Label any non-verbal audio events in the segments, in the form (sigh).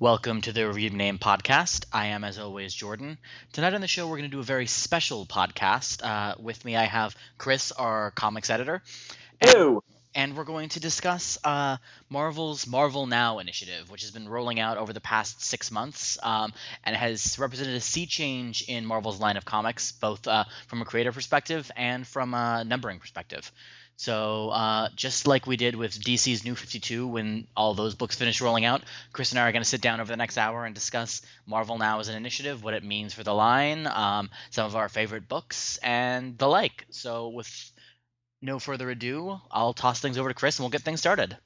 Welcome to the Review Name podcast. I am, as always, Jordan. Tonight on the show, we're going to do a very special podcast. Uh, with me, I have Chris, our comics editor. Ew. And we're going to discuss uh, Marvel's Marvel Now initiative, which has been rolling out over the past six months um, and has represented a sea change in Marvel's line of comics, both uh, from a creator perspective and from a numbering perspective. So uh, just like we did with DC's New 52 when all those books finished rolling out, Chris and I are going to sit down over the next hour and discuss Marvel Now as an initiative, what it means for the line, um, some of our favorite books, and the like. So with no further ado, I'll toss things over to Chris and we'll get things started.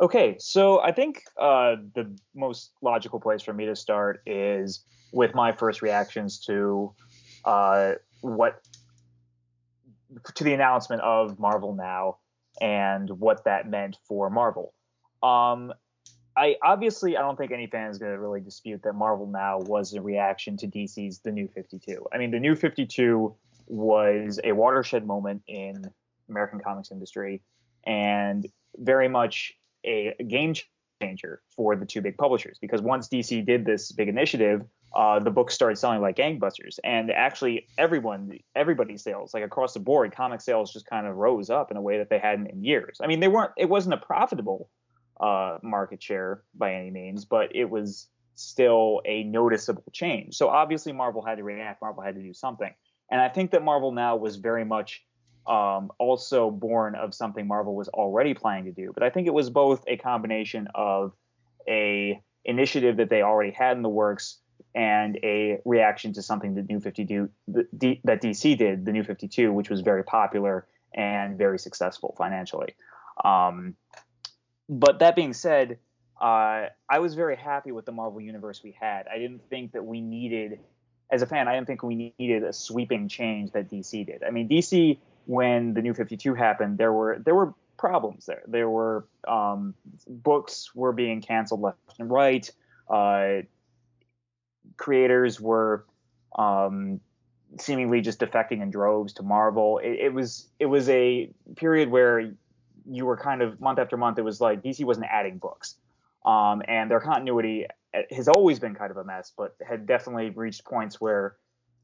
Okay, so I think uh, the most logical place for me to start is with my first reactions to uh, what to the announcement of Marvel Now and what that meant for Marvel. Um, I obviously I don't think any fan is going to really dispute that Marvel Now was a reaction to DC's The New 52. I mean, The New 52 was a watershed moment in American comics industry and very much a game changer for the two big publishers because once DC did this big initiative, uh, the books started selling like gangbusters, and actually everyone, everybody's sales, like across the board, comic sales just kind of rose up in a way that they hadn't in years. I mean, they weren't, it wasn't a profitable uh, market share by any means, but it was still a noticeable change. So obviously, Marvel had to react. Marvel had to do something, and I think that Marvel now was very much um, also born of something Marvel was already planning to do. But I think it was both a combination of a initiative that they already had in the works and a reaction to something that New 52 that DC did, the New 52, which was very popular and very successful financially. Um, but that being said, uh, I was very happy with the Marvel universe we had. I didn't think that we needed, as a fan, I didn't think we needed a sweeping change that DC did. I mean, DC when the New 52 happened, there were there were problems there. There were um, books were being canceled left and right. Uh, creators were um, seemingly just defecting in droves to Marvel. It, it, was it was a period where you were kind of month after month. It was like DC wasn't adding books, um, and their continuity has always been kind of a mess, but had definitely reached points where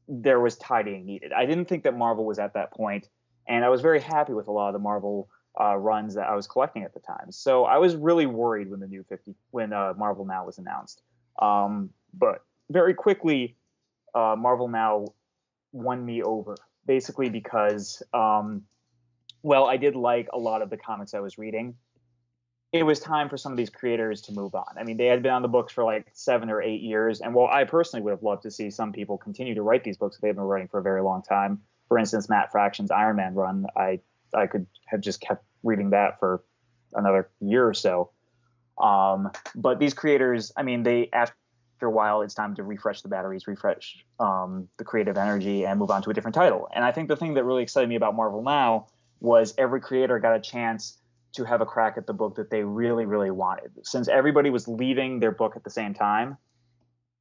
there was tidying needed. I didn't think that Marvel was at that point, and I was very happy with a lot of the Marvel uh, runs that I was collecting at the time. So I was really worried when the new 50 when uh, Marvel Now was announced. Um, but very quickly, uh, Marvel Now won me over, basically because, um, well, I did like a lot of the comics I was reading. It was time for some of these creators to move on. I mean, they had been on the books for like seven or eight years, and while I personally would have loved to see some people continue to write these books that they've been writing for a very long time, for instance, Matt Fraction's Iron Man run, I I could have just kept reading that for another year or so. Um, but these creators, I mean, they after after a while, it's time to refresh the batteries, refresh um, the creative energy, and move on to a different title. And I think the thing that really excited me about Marvel Now was every creator got a chance to have a crack at the book that they really, really wanted. Since everybody was leaving their book at the same time,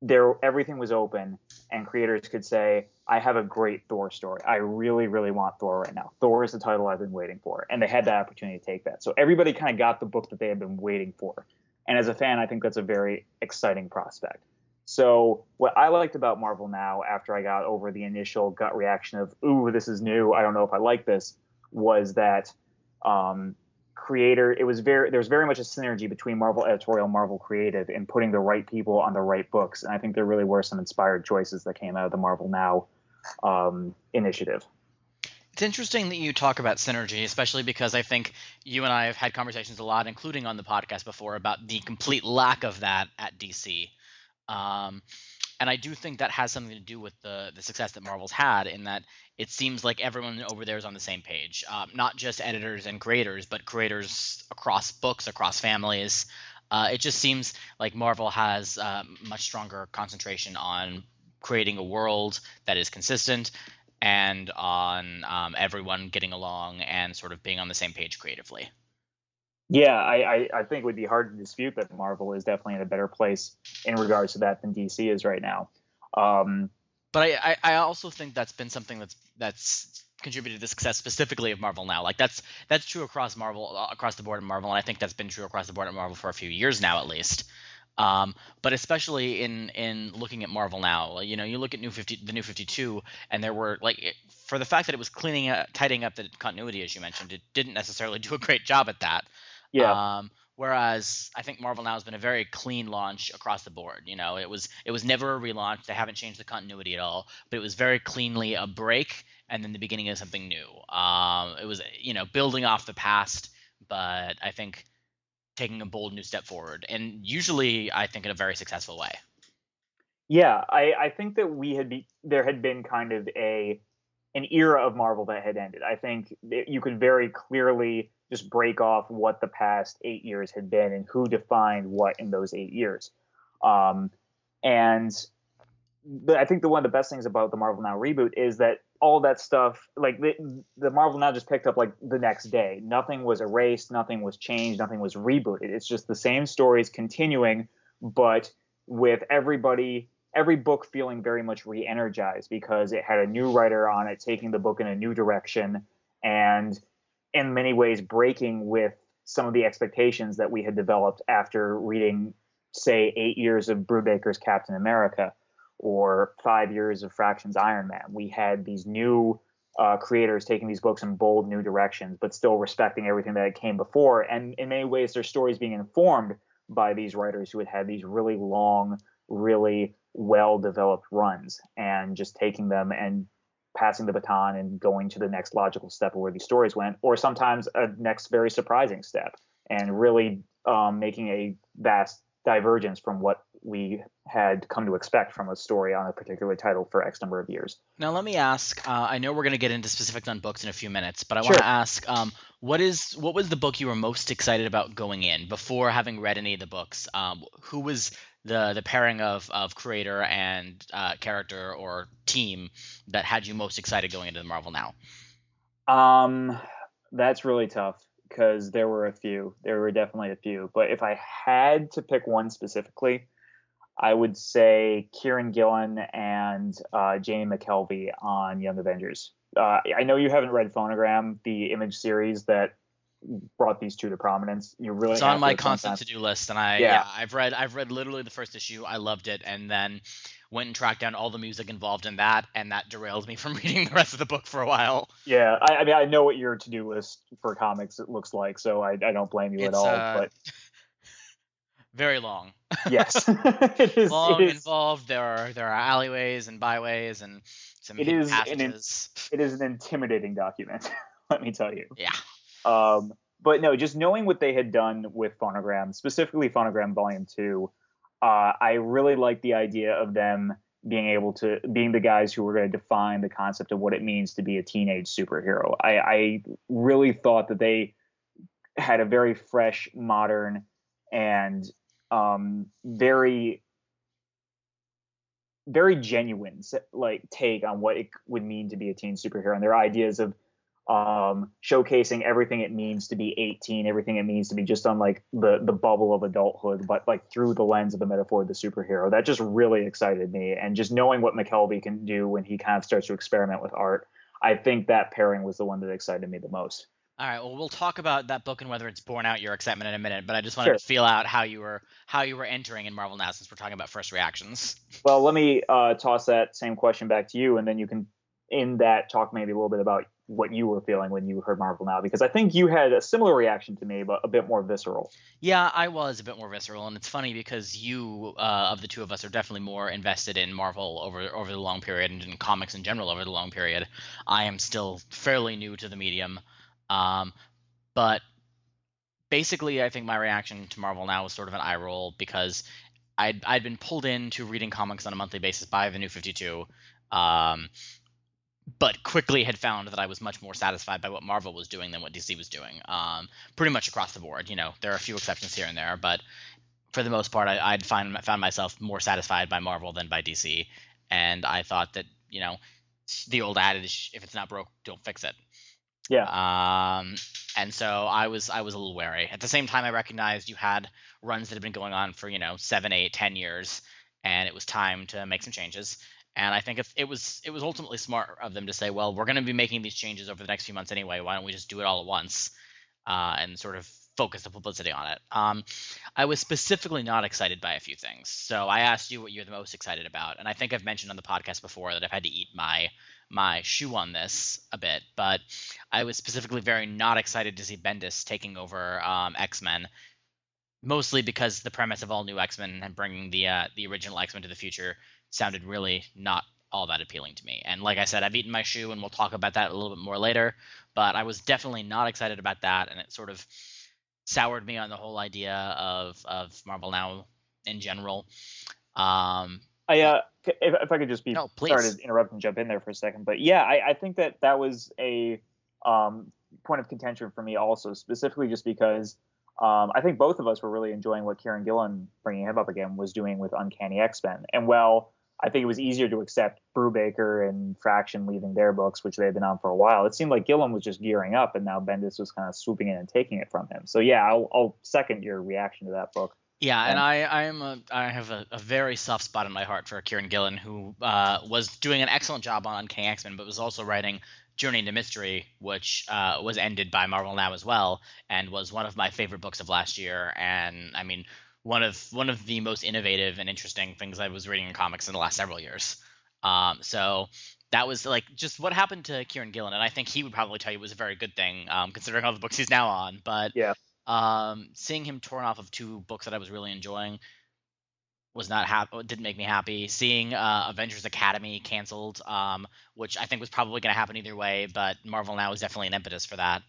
there everything was open, and creators could say, "I have a great Thor story. I really, really want Thor right now. Thor is the title I've been waiting for," and they had that opportunity to take that. So everybody kind of got the book that they had been waiting for. And as a fan, I think that's a very exciting prospect. So what I liked about Marvel now, after I got over the initial gut reaction of "ooh, this is new. I don't know if I like this," was that um, creator. It was very there was very much a synergy between Marvel editorial, Marvel creative, and putting the right people on the right books. And I think there really were some inspired choices that came out of the Marvel Now um, initiative. It's interesting that you talk about synergy, especially because I think you and I have had conversations a lot, including on the podcast before, about the complete lack of that at DC. Um, and I do think that has something to do with the the success that Marvel's had in that it seems like everyone over there is on the same page, um, not just editors and creators, but creators across books, across families. Uh, it just seems like Marvel has uh, much stronger concentration on creating a world that is consistent and on um, everyone getting along and sort of being on the same page creatively. Yeah, I, I, I, think it would be hard to dispute that Marvel is definitely in a better place in regards to that than DC is right now. Um, but I, I also think that's been something that's that's contributed to the success specifically of Marvel now. Like that's that's true across Marvel across the board at Marvel, and I think that's been true across the board at Marvel for a few years now at least. Um, but especially in in looking at Marvel now, you know, you look at New 50, the New 52, and there were like it, for the fact that it was cleaning up, tidying up the continuity, as you mentioned, it didn't necessarily (laughs) do a great job at that. Yeah. Um, whereas I think Marvel now has been a very clean launch across the board. You know, it was it was never a relaunch. They haven't changed the continuity at all, but it was very cleanly a break and then the beginning of something new. Um, it was you know building off the past, but I think taking a bold new step forward, and usually I think in a very successful way. Yeah, I, I think that we had be, there had been kind of a an era of Marvel that had ended. I think you could very clearly just break off what the past eight years had been and who defined what in those eight years. Um, and I think the one of the best things about the Marvel Now reboot is that all that stuff, like the, the Marvel Now just picked up like the next day. Nothing was erased, nothing was changed, nothing was rebooted. It's just the same stories continuing, but with everybody every book feeling very much re-energized because it had a new writer on it taking the book in a new direction and in many ways breaking with some of the expectations that we had developed after reading say eight years of brubaker's captain america or five years of fractions iron man. We had these new uh, creators taking these books in bold new directions but still respecting everything that came before. And in many ways their stories being informed by these writers who had had these really long really well developed runs and just taking them and passing the baton and going to the next logical step of where these stories went, or sometimes a next very surprising step and really um, making a vast divergence from what we had come to expect from a story on a particular title for X number of years. Now, let me ask. Uh, I know we're going to get into specifics on books in a few minutes, but I want to ask, um, what is what was the book you were most excited about going in before having read any of the books? Um, who was the the pairing of of creator and uh, character or team that had you most excited going into the Marvel now? Um, that's really tough because there were a few. There were definitely a few, but if I had to pick one specifically, I would say Kieran Gillen and uh, Jamie McKelvie on Young Avengers. Uh, I know you haven't read Phonogram, the image series that brought these two to prominence. You really it's on my constant to do list, and I yeah. yeah. I've read I've read literally the first issue. I loved it, and then went and tracked down all the music involved in that, and that derailed me (laughs) from reading the rest of the book for a while. Yeah, I, I mean I know what your to do list for comics it looks like, so I, I don't blame you it's, at all. Uh, but (laughs) very long. Yes, (laughs) it is long it is. involved. There are there are alleyways and byways and some it is passages. An, it is an intimidating document. (laughs) let me tell you. Yeah. Um, but no, just knowing what they had done with Phonogram, specifically Phonogram Volume Two, uh, I really like the idea of them being able to being the guys who were going to define the concept of what it means to be a teenage superhero. I, I really thought that they had a very fresh, modern, and um, very very genuine like take on what it would mean to be a teen superhero and their ideas of um, showcasing everything it means to be 18, everything it means to be just on like the the bubble of adulthood, but like through the lens of the metaphor of the superhero. That just really excited me, and just knowing what McKelvie can do when he kind of starts to experiment with art, I think that pairing was the one that excited me the most. All right. Well, we'll talk about that book and whether it's borne out your excitement in a minute. But I just wanted sure. to feel out how you were how you were entering in Marvel now, since we're talking about first reactions. (laughs) Well, let me uh, toss that same question back to you, and then you can, in that, talk maybe a little bit about what you were feeling when you heard Marvel Now because I think you had a similar reaction to me, but a bit more visceral. Yeah, I was a bit more visceral, and it's funny because you, uh, of the two of us, are definitely more invested in Marvel over over the long period and in comics in general over the long period. I am still fairly new to the medium, um, but basically, I think my reaction to Marvel Now was sort of an eye roll because I'd I'd been pulled into reading comics on a monthly basis by the New Fifty Two. Um, but quickly had found that I was much more satisfied by what Marvel was doing than what DC was doing. Um, pretty much across the board. You know, there are a few exceptions here and there, but for the most part, I, would find found myself more satisfied by Marvel than by DC. And I thought that you know, the old adage, if it's not broke, don't fix it. Yeah. Um, and so I was I was a little wary. At the same time, I recognized you had runs that had been going on for you know seven, eight, ten years, and it was time to make some changes. And I think if it was it was ultimately smart of them to say, well, we're going to be making these changes over the next few months anyway. Why don't we just do it all at once uh, and sort of focus the publicity on it. Um, I was specifically not excited by a few things. So I asked you what you're the most excited about, and I think I've mentioned on the podcast before that I've had to eat my my shoe on this a bit, but I was specifically very not excited to see Bendis taking over um, X Men, mostly because the premise of all new X Men and bringing the uh, the original X Men to the future sounded really not all that appealing to me. And like I said, I've eaten my shoe, and we'll talk about that a little bit more later. But I was definitely not excited about that, and it sort of soured me on the whole idea of of Marvel Now in general. Um, I uh, if, if I could just be No, please. sorry to interrupt and jump in there for a second, but yeah, I, I think that that was a um, point of contention for me also, specifically just because um, I think both of us were really enjoying what Kieran Gillen, bringing him up again, was doing with Uncanny X Men. And well, I think it was easier to accept Brubaker and Fraction leaving their books, which they've been on for a while. It seemed like Gillen was just gearing up, and now Bendis was kind of swooping in and taking it from him. So yeah, I'll, I'll second your reaction to that book. Yeah, and I I am a I have a, a very soft spot in my heart for Kieran Gillen, who uh, was doing an excellent job on Uncanny X Men, but was also writing Journey into Mystery, which uh, was ended by Marvel Now as well, and was one of my favorite books of last year. And I mean, one of one of the most innovative and interesting things I was reading in comics in the last several years. Um, so that was like just what happened to Kieran Gillen, and I think he would probably tell you it was a very good thing, um, considering all the books he's now on. But Yeah. um, seeing him torn off of two books that I was really enjoying was not happy. Didn't make me happy. Seeing uh, Avengers Academy canceled, um, which I think was probably going to happen either way, but Marvel now is definitely an impetus for that.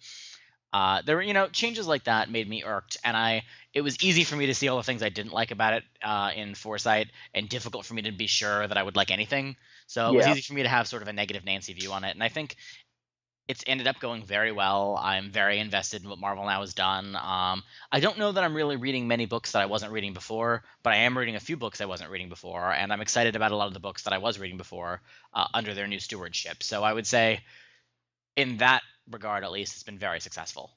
Uh, there were, you know, changes like that made me irked, and I it was easy for me to see all the things I didn't like about it uh, in foresight, and difficult for me to be sure that I would like anything. So it was easy for me to have sort of a negative Nancy view on it, and I think it's ended up going very well. I'm very invested in what Marvel now has done. Um, I don't know that I'm really reading many books that I wasn't reading before, but I am reading a few books I wasn't reading before, and I'm excited about a lot of the books that I was reading before uh, under their new stewardship. So I would say, in that regard at least, it's been very successful.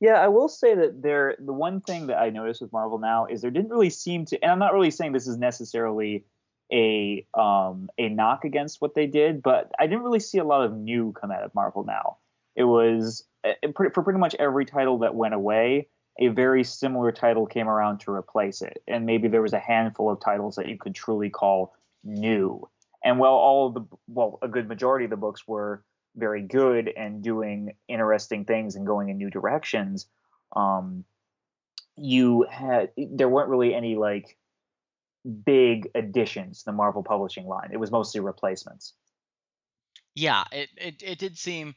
Yeah, I will say that there the one thing that I noticed with Marvel now is there didn't really seem to and I'm not really saying this is necessarily a um a knock against what they did, but I didn't really see a lot of new come out of Marvel now. It was eh, for pretty much every title that went away, a very similar title came around to replace it. And maybe there was a handful of titles that you could truly call new. And while all of the well, a good majority of the books were very good and doing interesting things and going in new directions, um, you had there weren't really any like big additions to the Marvel publishing line. It was mostly replacements. Yeah, it, it, it did seem.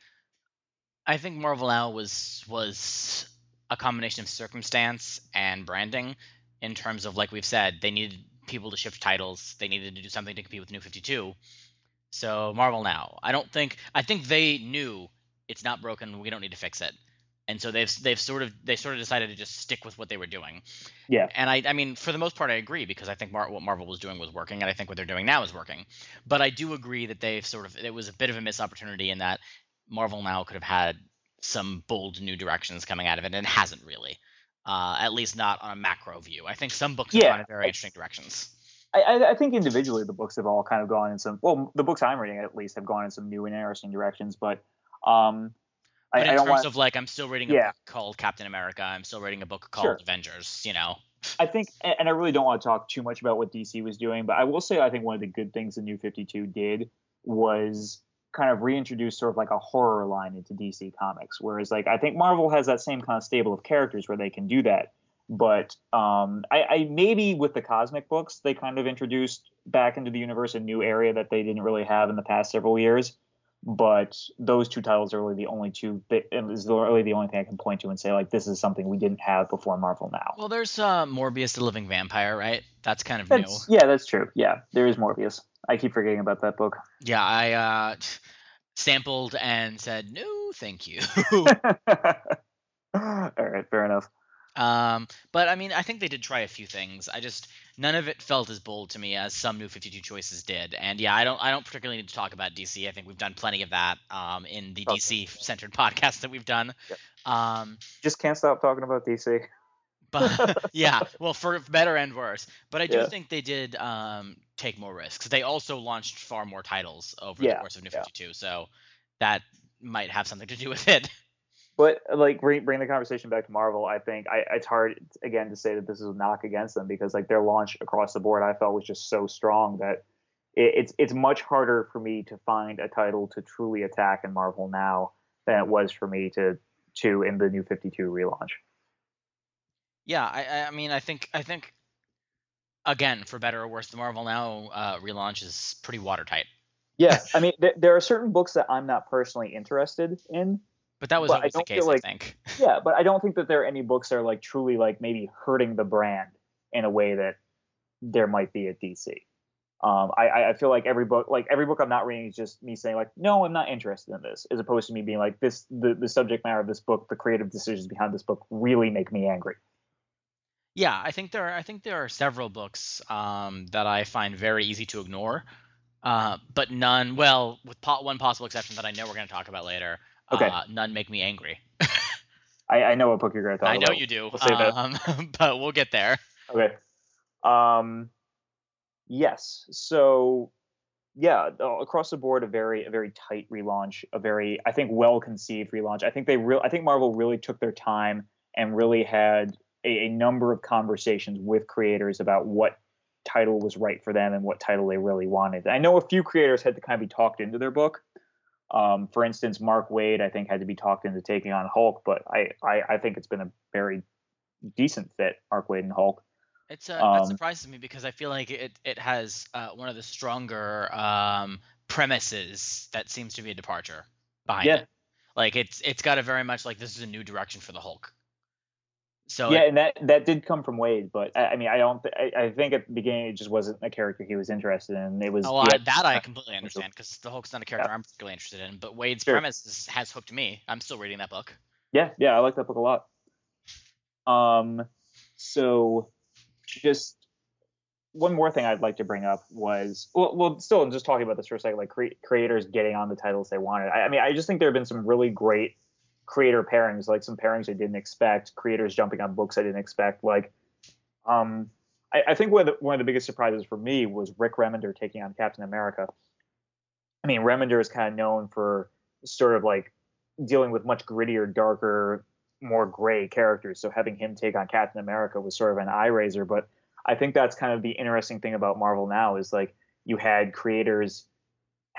I think Marvel now was was a combination of circumstance and branding, in terms of like we've said, they needed people to shift titles. They needed to do something to compete with New Fifty Two. So Marvel now, I don't think I think they knew it's not broken. We don't need to fix it, and so they've they've sort of they sort of decided to just stick with what they were doing. Yeah. And I I mean for the most part I agree because I think Mar- what Marvel was doing was working, and I think what they're doing now is working. But I do agree that they've sort of it was a bit of a missed opportunity in that Marvel now could have had some bold new directions coming out of it, and it hasn't really. Uh, at least not on a macro view. I think some books have gone in very interesting directions. I, I, I think individually the books have all kind of gone in some well the books I'm reading at least have gone in some new and interesting directions, but um I, But I in don't terms want of like, I'm still reading a Yeah. book called Captain America. I'm still reading a book called Sure. Avengers. You know, I think, and I really don't want to talk too much about what DC was doing, but I will say I think one of the good things the New 52 did was kind of reintroduce sort of like a horror line into DC Comics. Whereas, like, I think Marvel has that same kind of stable of characters where they can do that. But um, I, I maybe with the cosmic books, they kind of introduced back into the universe a new area that they didn't really have in the past several years. But those two titles are really the only two. That is really the only thing I can point to and say like this is something we didn't have before Marvel now. well, there's uh, Morbius the Living Vampire, right? That's kind of new. Yeah, that's true. Yeah, there is Morbius. I keep forgetting about that book. Yeah, I uh, sampled and said no, thank you. (laughs) All right, fair enough. Um, but I mean, I think they did try a few things. I just none of it felt as bold to me as some new 52 choices did. And yeah, I don't I don't particularly need to talk about DC. I think we've done plenty of that um, in the Okay. DC centered (laughs) podcast that we've done. Yep. Um, Just can't stop talking about DC. (laughs) but yeah, (laughs) well, for better and worse. But I do Yeah. think they did um, take more risks. They also launched far more titles over Yeah, the course of New yeah. 52, so that might have something to do with it. But like bring bring the conversation back to Marvel, I think I, it's hard again to say that this is a knock against them because like their launch across the board I felt was just so strong that it, it's it's much harder for me to find a title to truly attack in Marvel now than it was for me to to in the New Fifty Two relaunch. Yeah, I I mean I think I think again for better or worse, the Marvel Now uh, relaunch is pretty watertight. Yeah, (laughs) I mean th- there are certain books that I'm not personally interested in but that was but always the case, like, I think. (laughs) yeah, but I don't think that there are any books that are like truly like maybe hurting the brand in a way that there might be at DC. Um, I, I feel like every book, like every book I'm not reading, is just me saying like, no, I'm not interested in this, as opposed to me being like, this, the, the subject matter of this book, the creative decisions behind this book really make me angry. Yeah, I think there are, I think there are several books um, that I find very easy to ignore, uh, but none. Well, with po- one possible exception that I know we're going to talk about later, Okay. Uh, none make me angry. I, I know what book you're going to talk I about. know you do. We'll um, (laughs) but we'll get there. Okay. Um, yes. So, yeah, across the board, a very a very tight relaunch, a very I think well conceived relaunch. I think they real I think Marvel really took their time and really had a, a number of conversations with creators about what title was right for them and what title they really wanted. I know a few creators had to kind of be talked into their book. Um, for instance, Mark Waid, I think, had to be talked into taking on Hulk, but I, I, I think it's been a very decent fit, Mark Waid and Hulk. It's uh, um, that surprises me because I feel like it it has uh, one of the stronger um, premises that seems to be a departure behind yeah. it. Like it's it's got a very much like this is a new direction for the Hulk. So yeah, it, and that that did come from Waid, but I, I mean, I don't. Th- I, I, think at the beginning it just wasn't a character he was interested in. It was. Oh, I, that I completely understand because the Hulk's not a character yeah. I'm particularly interested in. But Waid's sure. premise is, has hooked me. I'm still reading that book. Yeah, yeah, I like that book a lot. Um, so just one more thing I'd like to bring up was well, well still just talking about this for a second, like cre- creators getting on the titles they wanted. I, I mean, I just think there have been some really great creator pairings, like some pairings I didn't expect, creators jumping on books I didn't expect. Like, um, I, I think one of, the, one of the biggest surprises for me was Rick Remender taking on Captain America. I mean, Remender is kind of known for sort of like dealing with much grittier, darker, more gray characters. So having him take on Captain America was sort of an eye raiser. But I think that's kind of the interesting thing about Marvel now is like you had creators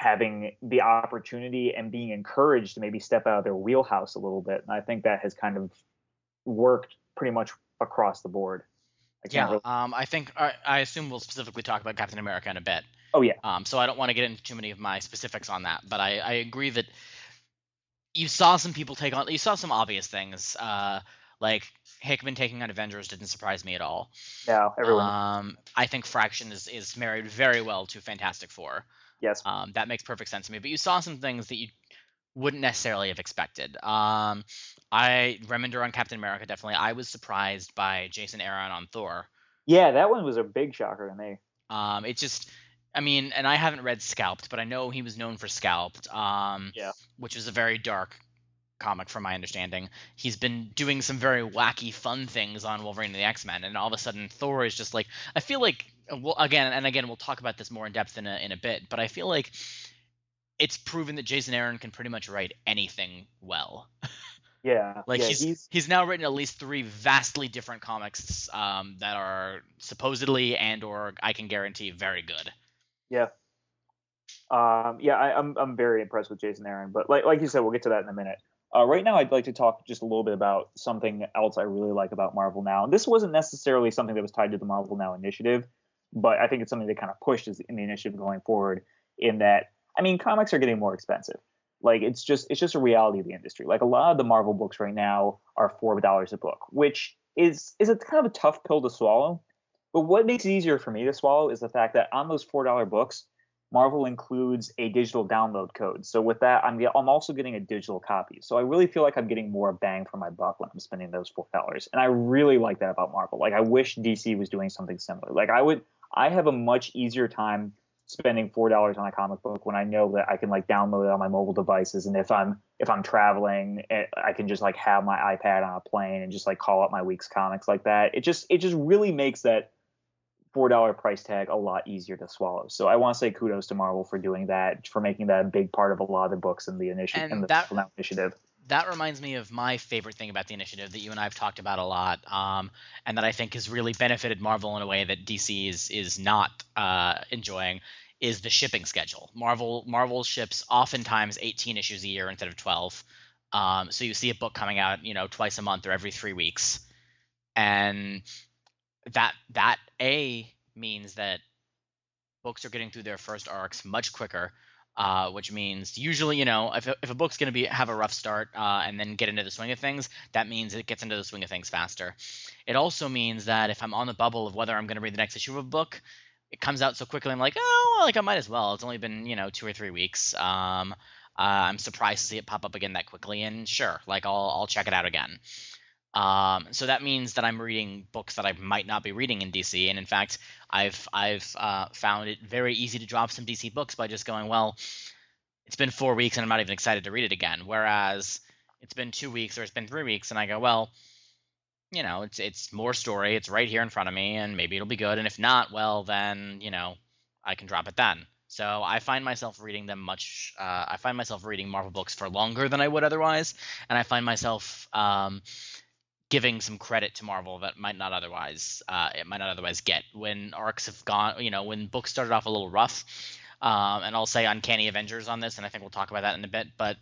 having the opportunity and being encouraged to maybe step out of their wheelhouse a little bit. And I think that has kind of worked pretty much across the board. I yeah, really... um, I think I, I, assume we'll specifically talk about Captain America in a bit. Oh yeah. Um, so I don't want to get into too many of my specifics on that, but I, I agree that you saw some people take on, you saw some obvious things, uh, like Hickman taking on Avengers didn't surprise me at all. Yeah, everyone. Um, I think Fraction is is married very well to Fantastic Four. Yes. Um, that makes perfect sense to me. But you saw some things that you wouldn't necessarily have expected. Um, I Remender on Captain America definitely. I was surprised by Jason Aaron on Thor. Yeah, that one was a big shocker to me. Um, it just, I mean, and I haven't read Scalped, but I know he was known for Scalped. Um, yeah. Which was a very dark comic, from my understanding. He's been doing some very wacky, fun things on Wolverine and the X Men, and all of a sudden Thor is just like, I feel like well, again and again, we'll talk about this more in depth in a in a bit, but I feel like it's proven that Jason Aaron can pretty much write anything well. (laughs) Yeah, like yeah, he's, he's, he's now written at least three vastly different comics um, that are supposedly and or I can guarantee very good. Yeah. Um, yeah, I, am I'm, I'm very impressed with Jason Aaron, but like like you said, we'll get to that in a minute. Uh, right now, I'd like to talk just a little bit about something else I really like about Marvel Now. And this wasn't necessarily something that was tied to the Marvel Now initiative, but I think it's something that kind of pushed in the initiative going forward. In that, I mean, comics are getting more expensive. Like it's just it's just a reality of the industry. Like a lot of the Marvel books right now are four dollars a book, which is is a kind of a tough pill to swallow. But what makes it easier for me to swallow is the fact that on those four dollar books, Marvel includes a digital download code. So with that, I'm I'm also getting a digital copy. So I really feel like I'm getting more bang for my buck when I'm spending those four dollars. And I really like that about Marvel. Like I wish DC was doing something similar. Like I would I have a much easier time spending four dollars on a comic book when I know that I can like download it on my mobile devices, and if I'm if I'm traveling, eh, I can just like have my iPad on a plane and just like call up my week's comics like that. It just it just really makes that four dollar price tag a lot easier to swallow. So I want to say kudos to Marvel for doing that, for making that a big part of a lot of the books in the initiative in the that, initiative that reminds me of my favorite thing about the initiative that you and I have talked about a lot, um, and that I think has really benefited Marvel in a way that DC is is not uh, enjoying. Is the shipping schedule? Marvel Marvel ships oftentimes 18 issues a year instead of 12. Um, so you see a book coming out, you know, twice a month or every three weeks, and that that a means that books are getting through their first arcs much quicker uh, which means usually, you know, if if a book's going to be have a rough start uh, and then get into the swing of things, that means it gets into the swing of things faster. It also means that if I'm on the bubble of whether I'm going to read the next issue of a book, it comes out so quickly. I'm like, oh, well, like I might as well. It's only been you know two or three weeks. Um, uh, I'm surprised to see it pop up again that quickly, and sure, like I'll I'll check it out again. Um, so that means that I'm reading books that I might not be reading in DC, and in fact, I've I've uh, found it very easy to drop some DC books by just going, well, it's been four weeks and I'm not even excited to read it again. Whereas it's been two weeks or it's been three weeks, and I go, well, you know, it's it's more story, it's right here in front of me, and maybe it'll be good. And if not, well, then you know, I can drop it then. So I find myself reading them much. Uh, I find myself reading Marvel books for longer than I would otherwise, and I find myself um, giving some credit to Marvel that might not otherwise uh, it might not otherwise get. When arcs have gone you know when books started off a little rough um, and I'll say Uncanny Avengers on this and I think we'll talk about that in a bit but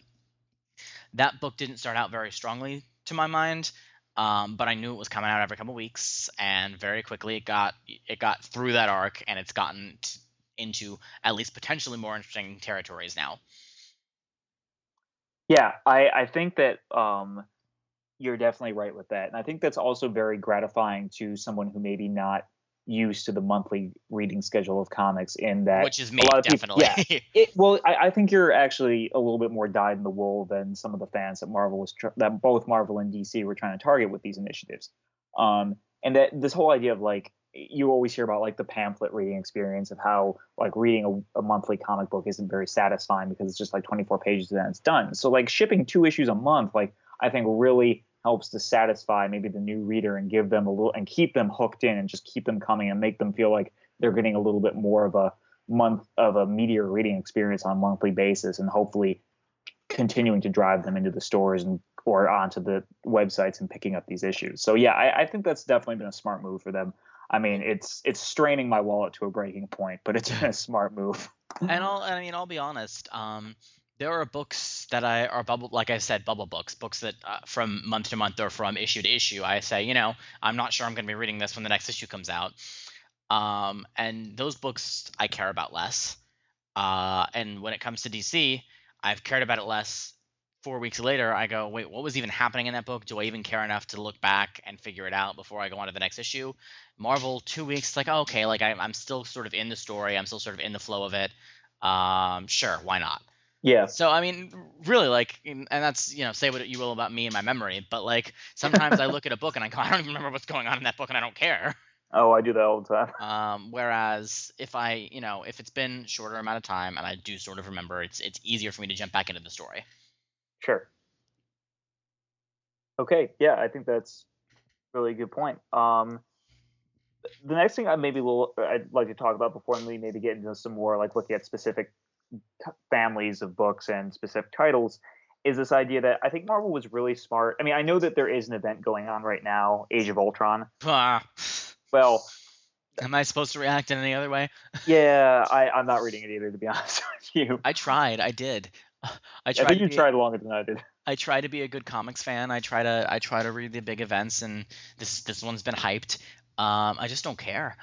that book didn't start out very strongly to my mind um, but I knew it was coming out every couple weeks and very quickly it got it got through that arc and it's gotten t- into at least potentially more interesting territories now. Yeah I I think that um you're definitely right with that. And I think that's also very gratifying to someone who maybe not used to the monthly reading schedule of comics in that which is me a lot of definitely. people, yeah. (laughs) It, well I, I, think you're actually a little bit more dyed in the wool than some of the fans that marvel was tr- that both marvel and dc were trying to target with these initiatives. Um and that this whole idea of like you always hear about like the pamphlet reading experience of how like reading a, a monthly comic book isn't very satisfying because it's just like 24 pages and then it's done. So like shipping two issues a month like i think really helps to satisfy maybe the new reader and give them a little and keep them hooked in and just keep them coming and make them feel like they're getting a little bit more of a month of a meteor reading experience on a monthly basis and hopefully continuing to drive them into the stores and or onto the websites and picking up these issues. So yeah, I, I think that's definitely been a smart move for them. I mean, it's it's straining my wallet to a breaking point, but it's a smart move. and I'll I mean I'll be honest. Um, there are books that I are bubble, like I said, bubble books, books that uh, from month to month or from issue to issue. I say, you know, I'm not sure I'm going to be reading this when the next issue comes out. Um, and those books I care about less. Uh, and when it comes to DC, I've cared about it less. Four weeks later, I go, wait, what was even happening in that book? Do I even care enough to look back and figure it out before I go on to the next issue? Marvel, two weeks, like, oh, okay, like I, I'm still sort of in the story. I'm still sort of in the flow of it. Um, sure, why not? Yeah. So I mean, really, like, and that's you know, say what you will about me and my memory, but like sometimes I (laughs) look at a book and I go, I don't even remember what's going on in that book, and I don't care. Oh, I do that all the time. (laughs) Um, whereas if I, you know, if it's been shorter amount of time and I do sort of remember, it's it's easier for me to jump back into the story. Sure. Okay. Yeah, I think that's really a good point. Um, the next thing I maybe will I'd like to talk about before we maybe get into some more like looking at specific families of books and specific titles is this idea that I think Marvel was really smart. I mean, I know that there is an event going on right now, Age of Ultron. Ah. Well, am I supposed to react in any other way? (laughs) yeah, I, I'm not reading it either, to be (laughs) honest with you. I tried. I did. I, tried I think you tried longer than I did. (laughs) I try to be a good comics fan. I try to I try to read the big events, and this this one's been hyped. Um, I just don't care.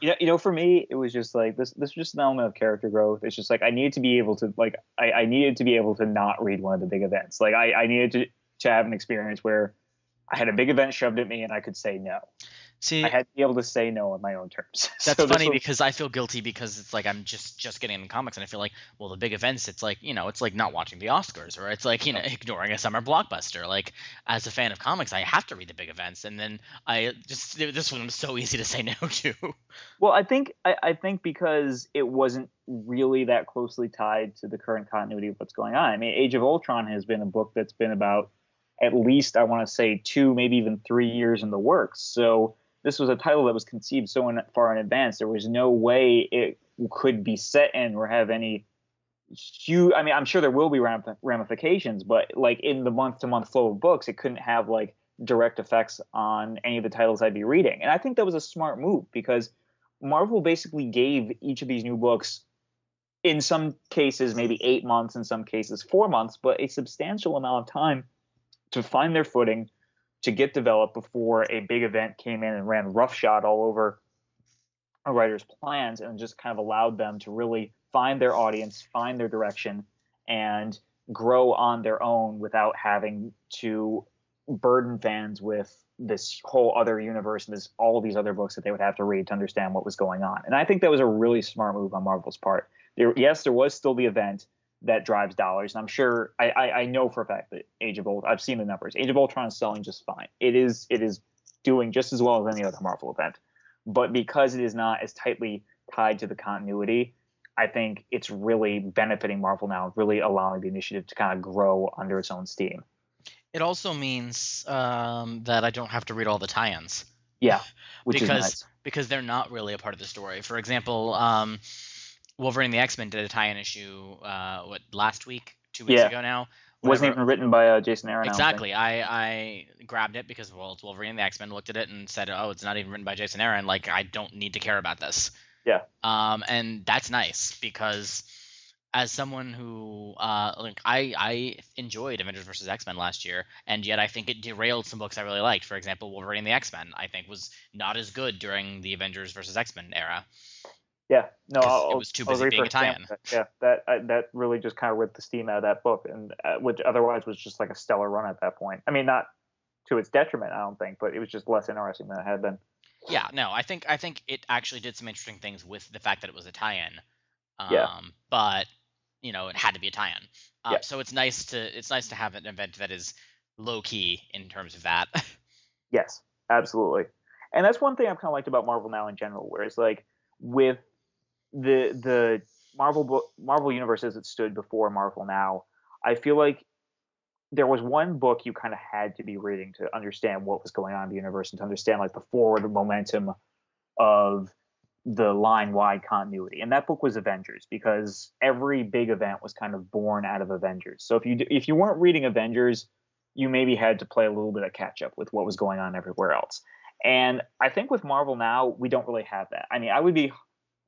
You know, you know, for me, it was just like this. This was just an element of character growth. It's just like I needed to be able to like I, I needed to be able to not read one of the big events. Like I, I needed to to have an experience where I had a big event shoved at me and I could say no. See, I had to be able to say no on my own terms. (laughs) That's so funny was... because I feel guilty because it's like I'm just just getting in comics and I feel like well the big events it's like you know it's like not watching the Oscars or it's like you know (laughs) ignoring a summer blockbuster. Like as a fan of comics, I have to read the big events and then I just this one was so easy to say (laughs) no to. Well, I think I, I think because it wasn't really that closely tied to the current continuity of what's going on. I mean, Age of Ultron has been a book that's been about at least I want to say two, maybe even three years in the works. So this was a title that was conceived so in, far in advance. There was no way it could be set in or have any huge. I mean, I'm sure there will be ramifications, but like in the month to month flow of books, it couldn't have like direct effects on any of the titles I'd be reading. And I think that was a smart move because Marvel basically gave each of these new books, in some cases, maybe eight months, in some cases, four months, but a substantial amount of time to find their footing, to get developed before a big event came in and ran roughshod all over a writer's plans and just kind of allowed them to really find their audience, find their direction, and grow on their own without having to burden fans with this whole other universe and this all these other books that they would have to read to understand what was going on. And I think that was a really smart move on Marvel's part. There, yes, there was still the event that drives dollars, and I'm sure I, I, I know for a fact that Age of Ultron. I've seen the numbers. Age of Ultron is selling just fine. It is it is doing just as well as any other Marvel event, but because it is not as tightly tied to the continuity, I think it's really benefiting Marvel now, really allowing the initiative to kind of grow under its own steam. It also means um, that I don't have to read all the tie-ins. Yeah, (laughs) because nice. because they're not really a part of the story. For example, um, Wolverine the X Men did a tie-in issue uh, what last week, two weeks yeah. ago now. Wasn't even written by uh, Jason Aaron. Exactly. I, I grabbed it because well, it's Wolverine and the X Men. Looked at it and said, "Oh, it's not even written by Jason Aaron. Like, I don't need to care about this." Yeah. Um, and that's nice because as someone who uh, like I I enjoyed Avengers versus X Men last year, and yet I think it derailed some books I really liked. For example, Wolverine and the X Men I think was not as good during the Avengers versus X Men era. Yeah, no, I'll, it was too busy being a tie-in. Yeah, that I, that really just kind of ripped the steam out of that book, and uh, which otherwise was just like a stellar run at that point. I mean, not to its detriment, I don't think, but it was just less interesting than it had been. Yeah, no, I think I think it actually did some interesting things with the fact that it was a tie-in. Um, yeah. But you know, it had to be a tie-in. Uh, yeah. So it's nice to it's nice to have an event that is low key in terms of that. (laughs) yes, absolutely. And that's one thing I've kind of liked about Marvel now in general, whereas like with the the Marvel book Marvel universe as it stood before Marvel now, I feel like there was one book you kind of had to be reading to understand what was going on in the universe and to understand like the forward momentum of the line wide continuity. And that book was avengers because every big event was kind of born out of avengers. So if you if you weren't reading avengers you maybe had to play a little bit of catch up with what was going on everywhere else. And i think with marvel now we don't really have that. I mean i would be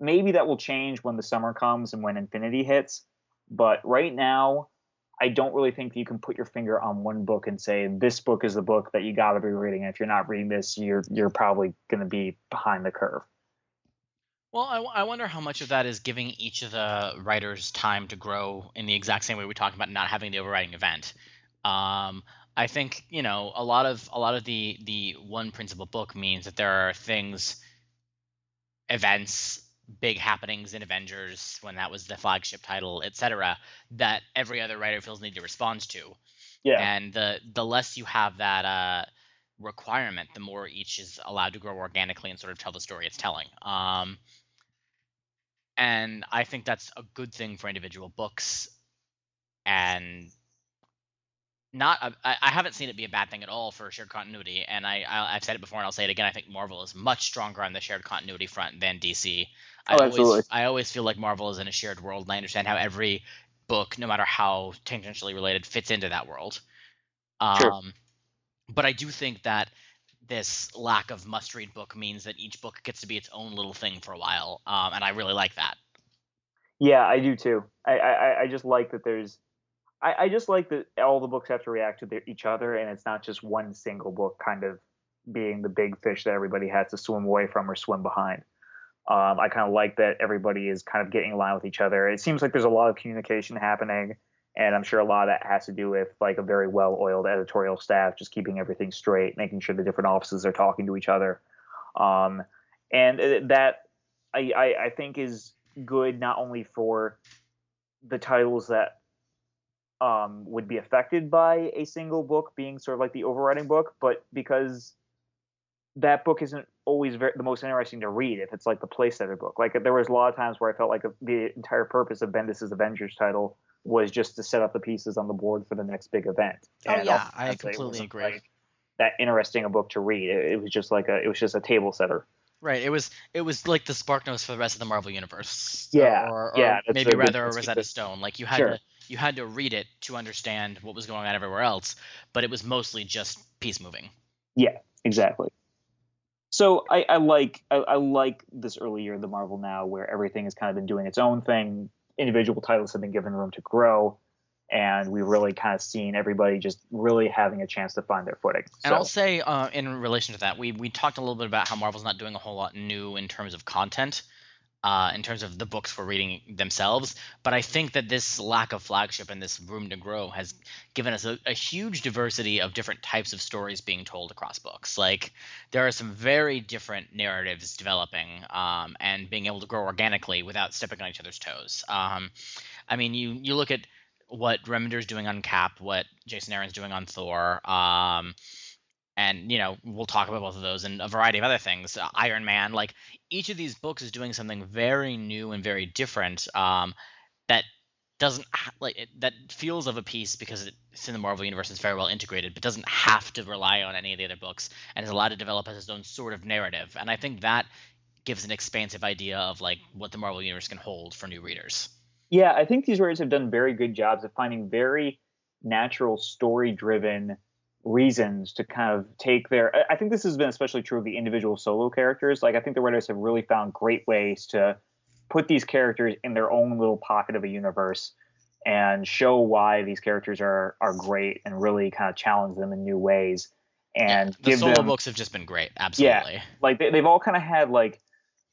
maybe that will change when the summer comes and when infinity hits but right now I don't really think you can put your finger on one book and say this book is the book that you got to be reading. And if you're not reading this, you're you're probably going to be behind the curve. Well, I, I wonder how much of that is giving each of the writers time to grow in the exact same way we talked about not having the overriding event. Um, I think you know a lot of a lot of the the one principal book means that there are things, events big happenings in Avengers when that was the flagship title, etc., that every other writer feels need to respond to. Yeah. And the the less you have that uh, requirement, the more each is allowed to grow organically and sort of tell the story it's telling. Um, and I think that's a good thing for individual books. And not I, I haven't seen it be a bad thing at all for shared continuity and I, I have said it before and I'll say it again I think Marvel is much stronger on the shared continuity front than DC I oh, always absolutely. I always feel like Marvel is in a shared world and I understand how every book no matter how tangentially related fits into that world um Sure. but I do think that this lack of must read book means that each book gets to be its own little thing for a while um and I really like that Yeah, I do too. I I, I just like that there's I, I just like that all the books have to react to their, each other, and it's not just one single book kind of being the big fish that everybody has to swim away from or swim behind. Um, I kind of like that everybody is kind of getting in line with each other. It seems like there's a lot of communication happening, and I'm sure a lot of that has to do with like a very well-oiled editorial staff, just keeping everything straight, making sure the different offices are talking to each other, um, and that I, I, I think is good not only for the titles that um, would be affected by a single book being sort of like the overriding book, but because that book isn't always very, the most interesting to read if it's like the playsetter book. Like there was a lot of times where I felt like the entire purpose of Bendis's Avengers title was just to set up the pieces on the board for the next big event. Oh, And yeah, I completely agree. like, that interesting a book to read. It, it was just like a it was just a table setter. Right. It was it was like the spark notes for the rest of the Marvel universe. Yeah, Or, or yeah, maybe rather a Rosetta Stone. Like you had Sure. to you had to read it to understand what was going on everywhere else, but it was mostly just piece moving. Yeah, exactly. So I, I like I, I like this early year of the Marvel now, where everything has kind of been doing its own thing. Individual titles have been given room to grow, and we've really kind of seen everybody just really having a chance to find their footing. And I'll say, uh, in relation to that, we we talked a little bit about how Marvel's not doing a whole lot new in terms of content, uh, in terms of the books we're reading themselves. But I think that this lack of flagship and this room to grow has given us a, a huge diversity of different types of stories being told across books. Like there are some very different narratives developing, um, and being able to grow organically without stepping on each other's toes. Um, I mean, you you look at what Remender's doing on Cap, what Jason Aaron's doing on Thor, um, and you know we'll talk about both of those and a variety of other things. Uh, Iron Man, like each of these books is doing something very new and very different um, that doesn't ha- like it, that feels of a piece because it's in the Marvel universe. It's very well integrated, but doesn't have to rely on any of the other books and is allowed to develop as its own sort of narrative. And I think that gives an expansive idea of like what the Marvel universe can hold for new readers. yeah, I think these writers have done very good jobs of finding very natural story driven reasons to kind of take their I- think this has been especially true of the individual solo characters. Like I think the writers have really found great ways to put these characters in their own little pocket of a universe and show why these characters are are great and really kind of challenge them in new ways and the give solo them books have just been great. Absolutely. yeah, like they, they've all kind of had like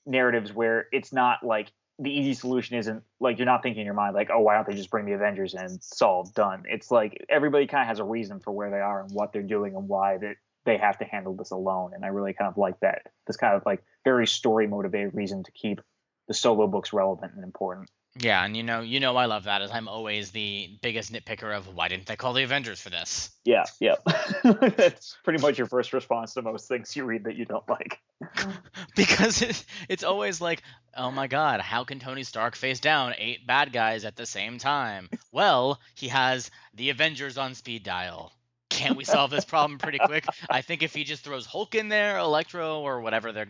narratives where it's not like the easy solution isn't like you're not thinking in your mind like oh why don't they just bring the avengers and solve done. It's like everybody kind of has a reason for where they are and what they're doing and why that they have to handle this alone and i really kind of like that. This kind of like very story motivated reason to keep the solo books relevant and important Yeah, and you know, you know, I love that. As I'm always the biggest nitpicker of why didn't they call the Avengers for this? yeah yeah (laughs) that's pretty much your first response to most things you read that you don't like (laughs) because it, it's always like, oh my god, how can Tony Stark face down eight bad guys at the same time? Well, he has the Avengers on speed dial. Can't we solve this problem pretty quick? I think if he just throws Hulk in there, Electro, or whatever their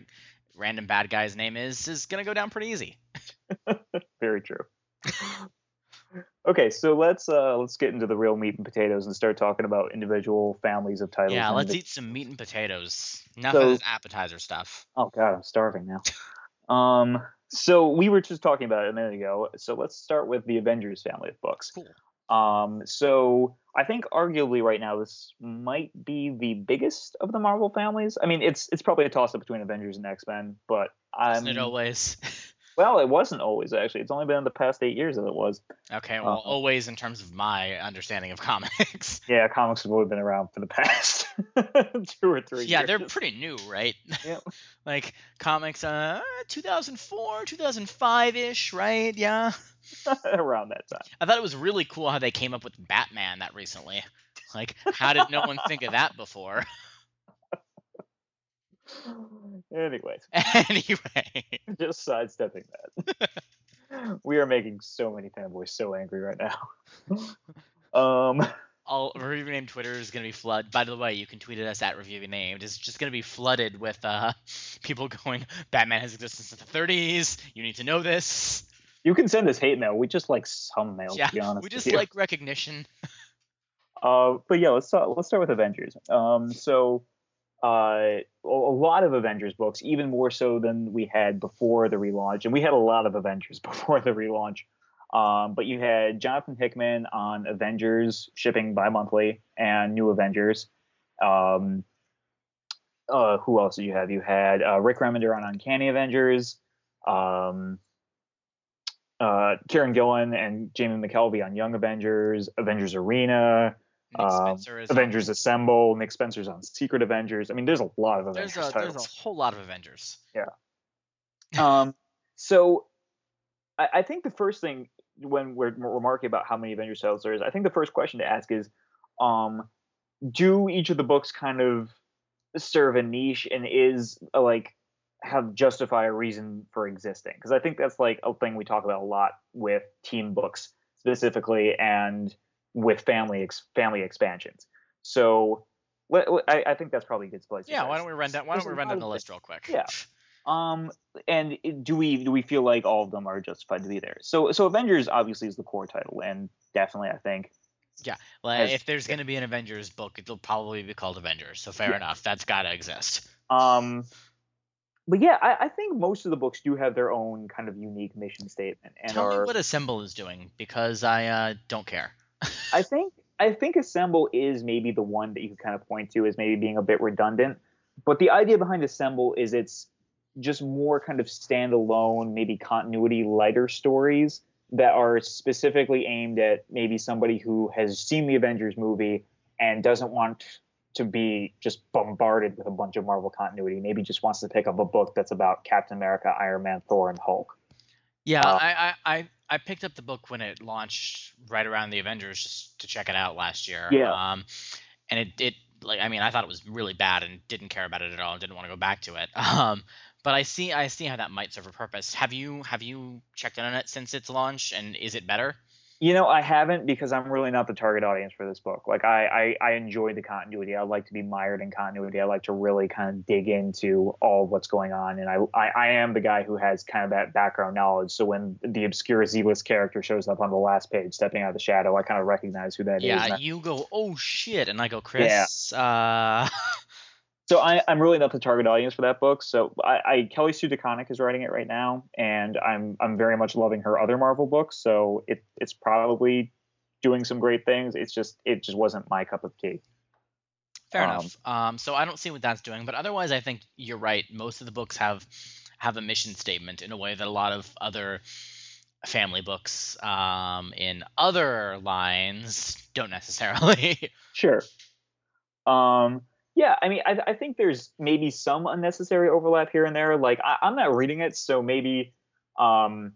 random bad guy's name is, is gonna go down pretty easy. (laughs) Very true. okay, so let's uh let's get into the real meat and potatoes and start talking about individual families of titles. Yeah, let's eat some meat and potatoes. Enough So- of this appetizer stuff. Oh god, I'm starving now. um, so we were just talking about it a minute ago. So let's start with the Avengers family of books. Cool. Um, so I think arguably right now this might be the biggest of the Marvel families. I mean, it's it's probably a toss up between Avengers and X Men, but I'm Isn't it always? (laughs) well, it wasn't always actually. It's only been in the past eight years that it was. Okay, well, Uh-huh. always in terms of my understanding of (laughs) comics. Yeah, comics have only been around for the past (laughs) two or three. yeah, years. they're pretty new, right? Yep. (laughs) like comics, uh, 2004, 2005 ish, right? Yeah. around that time. I thought it was really cool how they came up with Batman that recently. Like, how did no one think of that before? (sighs) Anyways, (laughs) anyway, (laughs) just sidestepping that. (laughs) we are making so many fanboys so angry right now. um, all review name Twitter is gonna be flooded. By the way, you can tweet at us at review named. It's just gonna be flooded with uh people going, Batman has existed since the 30s. You need to know this. you can send us hate mail. We just like some mail, yeah, to be honest. we just like recognition. Uh, but yeah, let's start. Let's start with Avengers. Um, so uh, a lot of Avengers books, even more so than we had before the relaunch, and we had a lot of Avengers (laughs) before the relaunch. Um, but you had Jonathan Hickman on Avengers shipping bi-monthly and New Avengers. Um, uh, who else did you have? You had uh, Rick Remender on Uncanny Avengers. Um, uh, and Jamie McKelvie on Young Avengers, Avengers Arena, um, Spencer is on- Avengers Assemble, Nick Spencer's on Secret Avengers. I mean, there's a lot of There's Avengers a, there's a whole lot of Avengers. Yeah. (laughs) um, so I, I think the first thing when we're remarking about how many Avengers titles there is, I think the first question to ask is, um, do each of the books kind of serve a niche and is uh, like have justify a reason for existing? Because I think that's like a thing we talk about a lot with team books specifically and with family ex- family expansions. So let- let- I, I think that's probably a good place. to Yeah, why don't we run down? Why don't we run down the list real quick? Yeah. Um, and do we do we feel like all of them are justified to be there? So so Avengers obviously is the core title, and definitely I think. Yeah, well, As, if there's going to be an Avengers book, it'll probably be called Avengers. So fair yeah. enough, that's got to exist. Um, but yeah, I, I, think most of the books do have their own kind of unique mission statement. And Tell are, me what Assemble is doing because I uh, don't care. I think I think Assemble is maybe the one that you can kind of point to as maybe being a bit redundant. But the idea behind Assemble is it's just more kind of standalone, maybe continuity lighter stories that are specifically aimed at maybe somebody who has seen the Avengers movie and doesn't want to be just bombarded with a bunch of Marvel continuity. Maybe just wants to pick up a book that's about Captain America, Iron Man, Thor, and Hulk. Yeah, uh, I, I I picked up the book when it launched right around the Avengers just to check it out last year. Yeah. Um, and it it like I mean I thought it was really bad and didn't care about it at all and didn't want to go back to it. (laughs) Um, but I see I see how that might serve a purpose. Have you have you checked in on it since its launch and is it better? You know, I haven't because I'm really not the target audience for this book. Like, I, I, I enjoy the continuity. I like to be mired in continuity. I like to really kind of dig into all what's going on. And I, I, I am the guy who has kind of that background knowledge. So when the obscure Z-list character shows up on the last page, stepping out of the shadow, I kind of recognize who that yeah, is. yeah, you go, oh shit, and I go, Chris. Yeah. Uh... (laughs) so I, am really not the target audience for that book. So I, I Kelly Sue DeConnick is writing it right now, and I'm I'm very much loving her other Marvel books. So it it's probably doing some great things. It's just it just wasn't my cup of tea. Fair um, enough. Um, so I don't see what that's doing, but otherwise, I think you're right. Most of the books have have a mission statement in a way that a lot of other family books um, in other lines don't necessarily. (laughs) sure. Um, yeah, I mean, I, I think there's maybe some unnecessary overlap here and there. Like, I, am not reading it, so maybe um,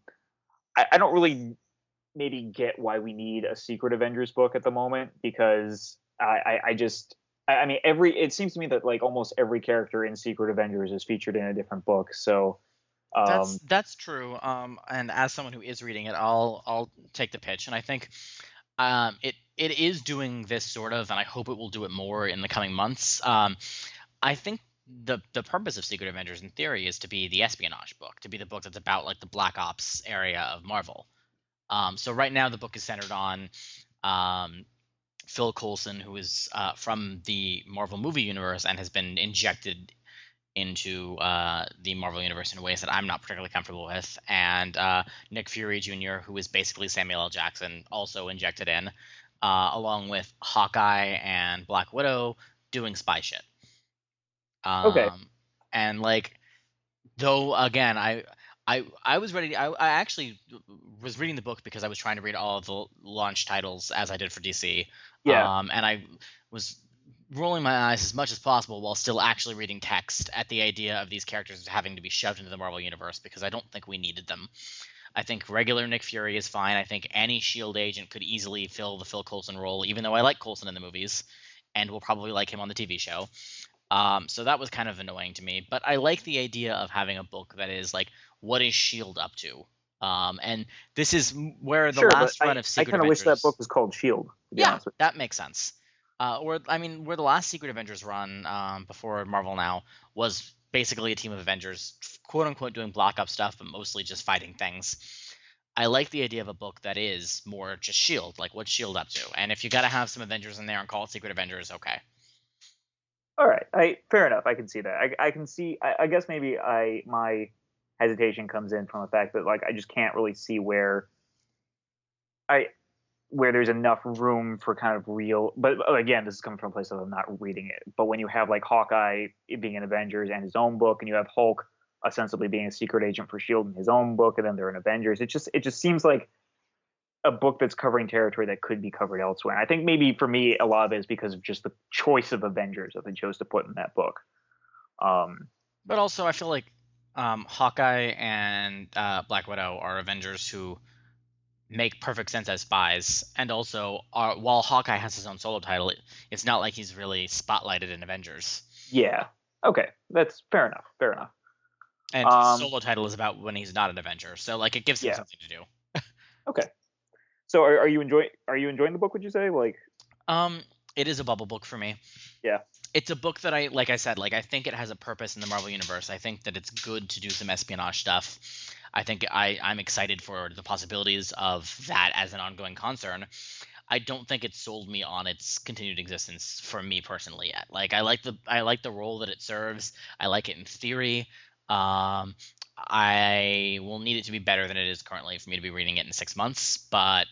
I, I don't really maybe get why we need a Secret Avengers book at the moment because I, I, I just I mean every it seems to me that like almost every character in Secret Avengers is featured in a different book. So um, that's that's true. Um, and as someone who is reading it, I'll I'll take the pitch, and I think um, it it is doing this sort of, and I hope it will do it more in the coming months. Um, I think the the purpose of Secret Avengers in theory is to be the espionage book, to be the book that's about like the Black Ops area of Marvel. Um, so right now the book is centered on um, Phil Coulson, who is uh, from the Marvel movie universe and has been injected into uh, the Marvel universe in ways that I'm not particularly comfortable with, and uh, Nick Fury Jr., who is basically Samuel L. Jackson, also injected in, uh, along with Hawkeye and Black Widow doing spy shit. Um, okay. And like, though again, I. I, I was ready. I, I actually was reading the book because I was trying to read all of the launch titles as I did for DC. Yeah. Um, and I was rolling my eyes as much as possible while still actually reading text at the idea of these characters having to be shoved into the Marvel universe because I don't think we needed them. I think regular Nick Fury is fine. I think any Shield agent could easily fill the Phil Coulson role, even though I like Coulson in the movies, and will probably like him on the TV show. Um, so that was kind of annoying to me. But I like the idea of having a book that is like, what is Shield up to? Um, and this is where the sure, last run I, of Secret Avengers. I kind of wish that book was called Shield. yeah, that makes sense uh, or I mean, where the last Secret Avengers run um, before Marvel now was basically a team of Avengers, quote unquote, doing block up stuff, but mostly just fighting things. I like the idea of a book that is more just Shield, like what's Shield up to, and if you got to have some Avengers in there and call it Secret Avengers, okay. All right, I fair enough. I can see that. I, I can see. I, I guess maybe I my hesitation comes in from the fact that like I just can't really see where I where there's enough room for kind of real but again this is coming from a place of I'm not reading it but when you have like Hawkeye being an Avengers and his own book and you have Hulk ostensibly being a secret agent for Shield in his own book and then they're in Avengers it just it just seems like a book that's covering territory that could be covered elsewhere. And I think maybe for me a lot of it is because of just the choice of Avengers that they chose to put in that book. Um but also I feel like um, Hawkeye and uh, Black Widow are Avengers who make perfect sense as spies. And also, uh, while Hawkeye has his own solo title, it's not like he's really spotlighted in Avengers. Yeah. Okay, that's fair enough. Fair enough. And um, solo title is about when he's not an Avenger, so like it gives him yeah. something to do. (laughs) okay. So are, are you enjoying are you enjoying the book? Would you say like? Um, it is a bubble book for me. Yeah. it's a book that I like I said like I think it has a purpose in the Marvel universe. I think that it's good to do some espionage stuff. I think I I'm excited for the possibilities of that as an ongoing concern. I don't think it sold me on its continued existence for me personally yet. Like I like the I like the role that it serves. I like it in theory. Um, I will need it to be better than it is currently for me to be reading it in six months. But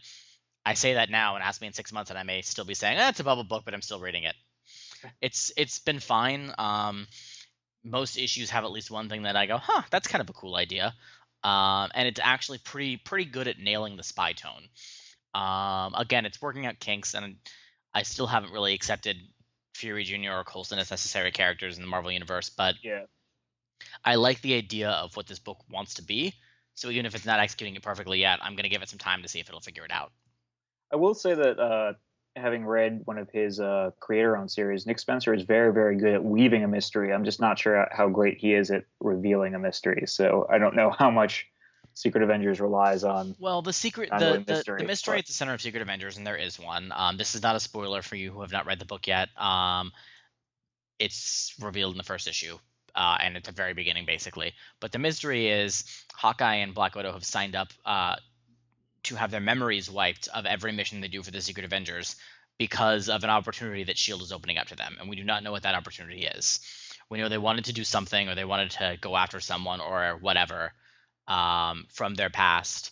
I say that now and ask me in six months, and I may still be saying, eh, "It's a bubble book," but I'm still reading it. It's it's been fine. Um, most issues have at least one thing that I go, "Huh, that's kind of a cool idea," um, and it's actually pretty pretty good at nailing the spy tone. Um, again, it's working out kinks, and I still haven't really accepted Fury Jr. or Coulson as necessary characters in the Marvel universe, but Yeah. I like the idea of what this book wants to be. So even if it's not executing it perfectly yet, I'm going to give it some time to see if it'll figure it out. I will say that uh, having read one of his uh, creator-owned series, Nick Spencer is very, very good at weaving a mystery. I'm just not sure how great he is at revealing a mystery. So I don't know how much Secret Avengers relies on. Well, the secret, the, the, mystery, the mystery but- at the center of Secret Avengers, and there is one. Um, this is not a spoiler for you who have not read the book yet. Um, it's revealed in the first issue, uh, and at the very beginning, basically. But the mystery is Hawkeye and Black Widow have signed up uh, to have their memories wiped of every mission they do for the Secret Avengers because of an opportunity that Shield is opening up to them, and we do not know what that opportunity is. We know they wanted to do something, or they wanted to go after someone, or whatever, um, from their past,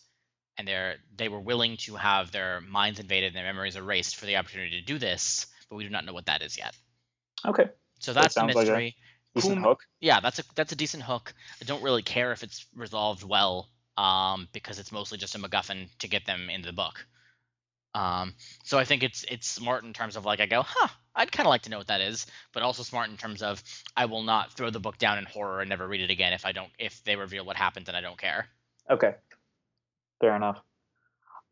and they're they were willing to have their minds invaded and their memories erased for the opportunity to do this, but we do not know what that is yet. Okay, So That that's the sounds like a- mystery. decent Whom- hook. yeah, that's a that's a decent hook. I don't really care if it's resolved well, um, because it's mostly just a MacGuffin to get them into the book. Um, so I think it's it's smart in terms of like I go, huh, I'd kind of like to know what that is, but also smart in terms of I will not throw the book down in horror and never read it again if I don't if they reveal what happens and I don't care. Okay, fair enough.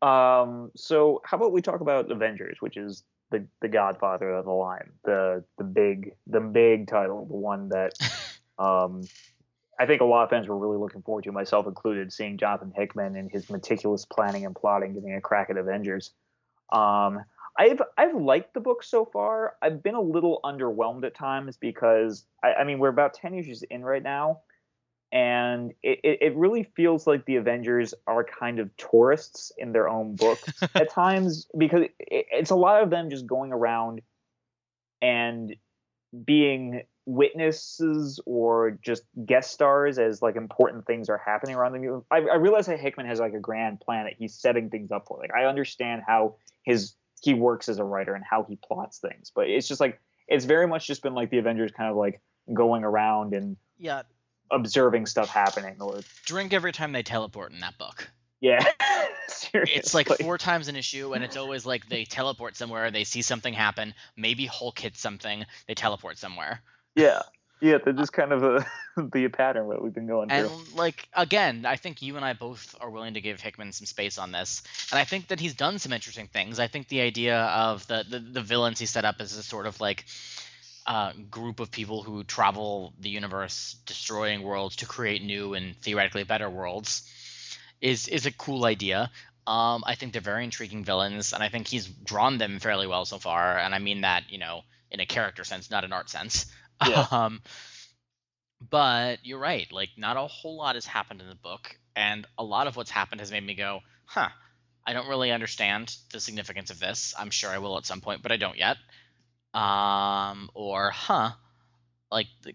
Um, so how about we talk about Avengers, which is the the Godfather of the line, the the big the big title, the one that (laughs) um, I think a lot of fans were really looking forward to, myself included, seeing Jonathan Hickman and his meticulous planning and plotting getting a crack at Avengers. Um, I've I've liked the book so far. I've been a little underwhelmed at times because I, I mean we're about ten issues in right now, and it, it, it really feels like the Avengers are kind of tourists in their own book (laughs) at times because it, it's a lot of them just going around and being witnesses or just guest stars as like important things are happening around them. I, I realize that Hickman has like a grand plan that he's setting things up for. Like I understand how his he works as a writer and how he plots things, but it's just like it's very much just been like the Avengers kind of like going around and Yeah, observing stuff happening or drink every time they teleport in that book. yeah (laughs) seriously It's like four times an issue, and it's always like they teleport somewhere, they see something happen, maybe Hulk hits something, they teleport somewhere. Yeah yeah they're just kind of a, (laughs) the pattern that we've been going And through And like again, I think you and I both are willing to give Hickman some space on this, and I think that he's done some interesting things. I think the idea of the the, the villains he set up as a sort of like uh, group of people who travel the universe, destroying worlds to create new and theoretically better worlds, is is a cool idea. Um, I think they're very intriguing villains, and I think he's drawn them fairly well so far. And I mean that you know in a character sense, not an art sense. Yeah. (laughs) Um, but you're right. Like, not a whole lot has happened in the book, and a lot of what's happened has made me go, "Huh, I don't really understand the significance of this. I'm sure I will at some point, but I don't yet." Um, or, "Huh, like the,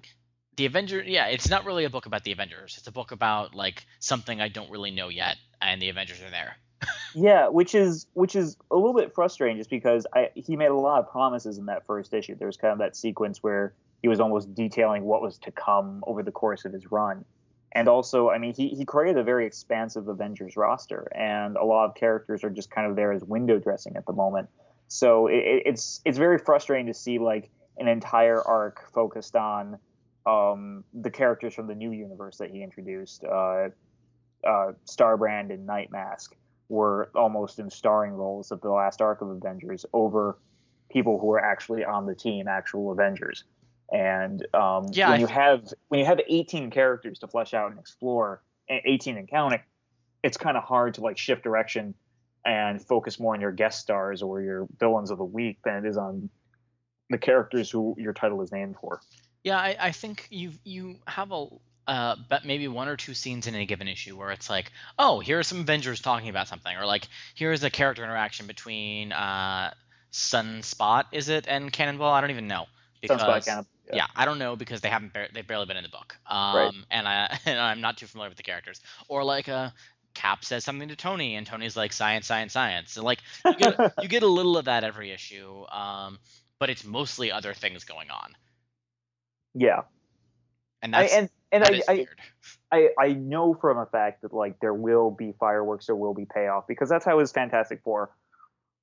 the Avengers." Yeah, it's not really a book about the Avengers. It's a book about like something I don't really know yet, and the Avengers are there. (laughs) Yeah, which is which is a little bit frustrating, just because I he made a lot of promises in that first issue. There was kind of that sequence where he was almost detailing what was to come over the course of his run, and also, I mean, he he created a very expansive Avengers roster, and a lot of characters are just kind of there as window dressing at the moment. So it, it's it's very frustrating to see like an entire arc focused on um, the characters from the new universe that he introduced, uh, uh, Starbrand and Nightmask were almost in starring roles of the last arc of Avengers over people who were actually on the team, actual Avengers. And um, Yeah, when you have when you have 18 characters to flesh out and explore, and 18 and counting, it's kind of hard to like shift direction and focus more on your guest stars or your villains of the week than it is on the characters who your title is named for. Yeah, I, I think you you have a uh, but maybe one or two scenes in a given issue where it's like, oh, here are some Avengers talking about something, or like here's a character interaction between uh, Sunspot, is it, and Cannonball? I don't even know because Sunspot, yeah. yeah. I don't know because they haven't bar- they've barely been in the book, um, Right. and I (laughs) and I'm not too familiar with the characters, or like uh, Cap says something to Tony, and Tony's like science, science, science, and like you get (laughs) you get a little of that every issue, um, but it's mostly other things going on, Yeah, and I, that's and and that I, I, weird. I I know from a fact that like there will be fireworks, there will be payoff because that's how his Fantastic Four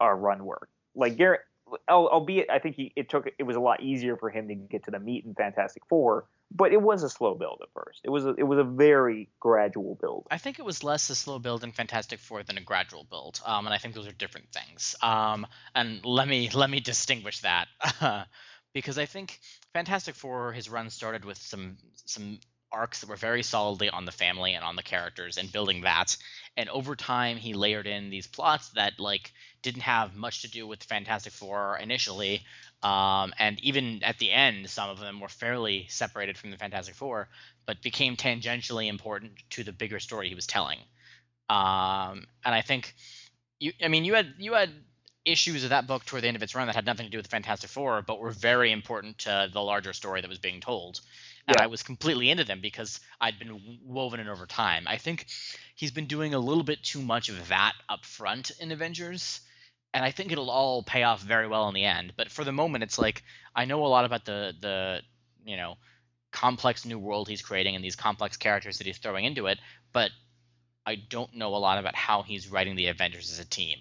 uh, run worked. Like Garrett, albeit I think he it took it was a lot easier for him to get to the meat in Fantastic Four, but it was a slow build at first. It was a, it was a very gradual build. I think it was less a slow build in Fantastic Four than a gradual build, um, and I think those are different things. Um, and let me let me distinguish that (laughs) because I think Fantastic Four his run started with some some arcs that were very solidly on the family and on the characters and building that, and over time he layered in these plots that like didn't have much to do with Fantastic Four initially, um, and even at the end some of them were fairly separated from the Fantastic Four but became tangentially important to the bigger story he was telling. Um, and I think you, I mean, you had you had issues of that book toward the end of its run that had nothing to do with the Fantastic Four, but were very important to the larger story that was being told. And Yeah. I was completely into them because I'd been woven in over time. I think he's been doing a little bit too much of that up front in Avengers. And I think it'll all pay off very well in the end. But for the moment, it's like I know a lot about the the you know complex new world he's creating and these complex characters that he's throwing into it, but I don't know a lot about how he's writing the Avengers as a team.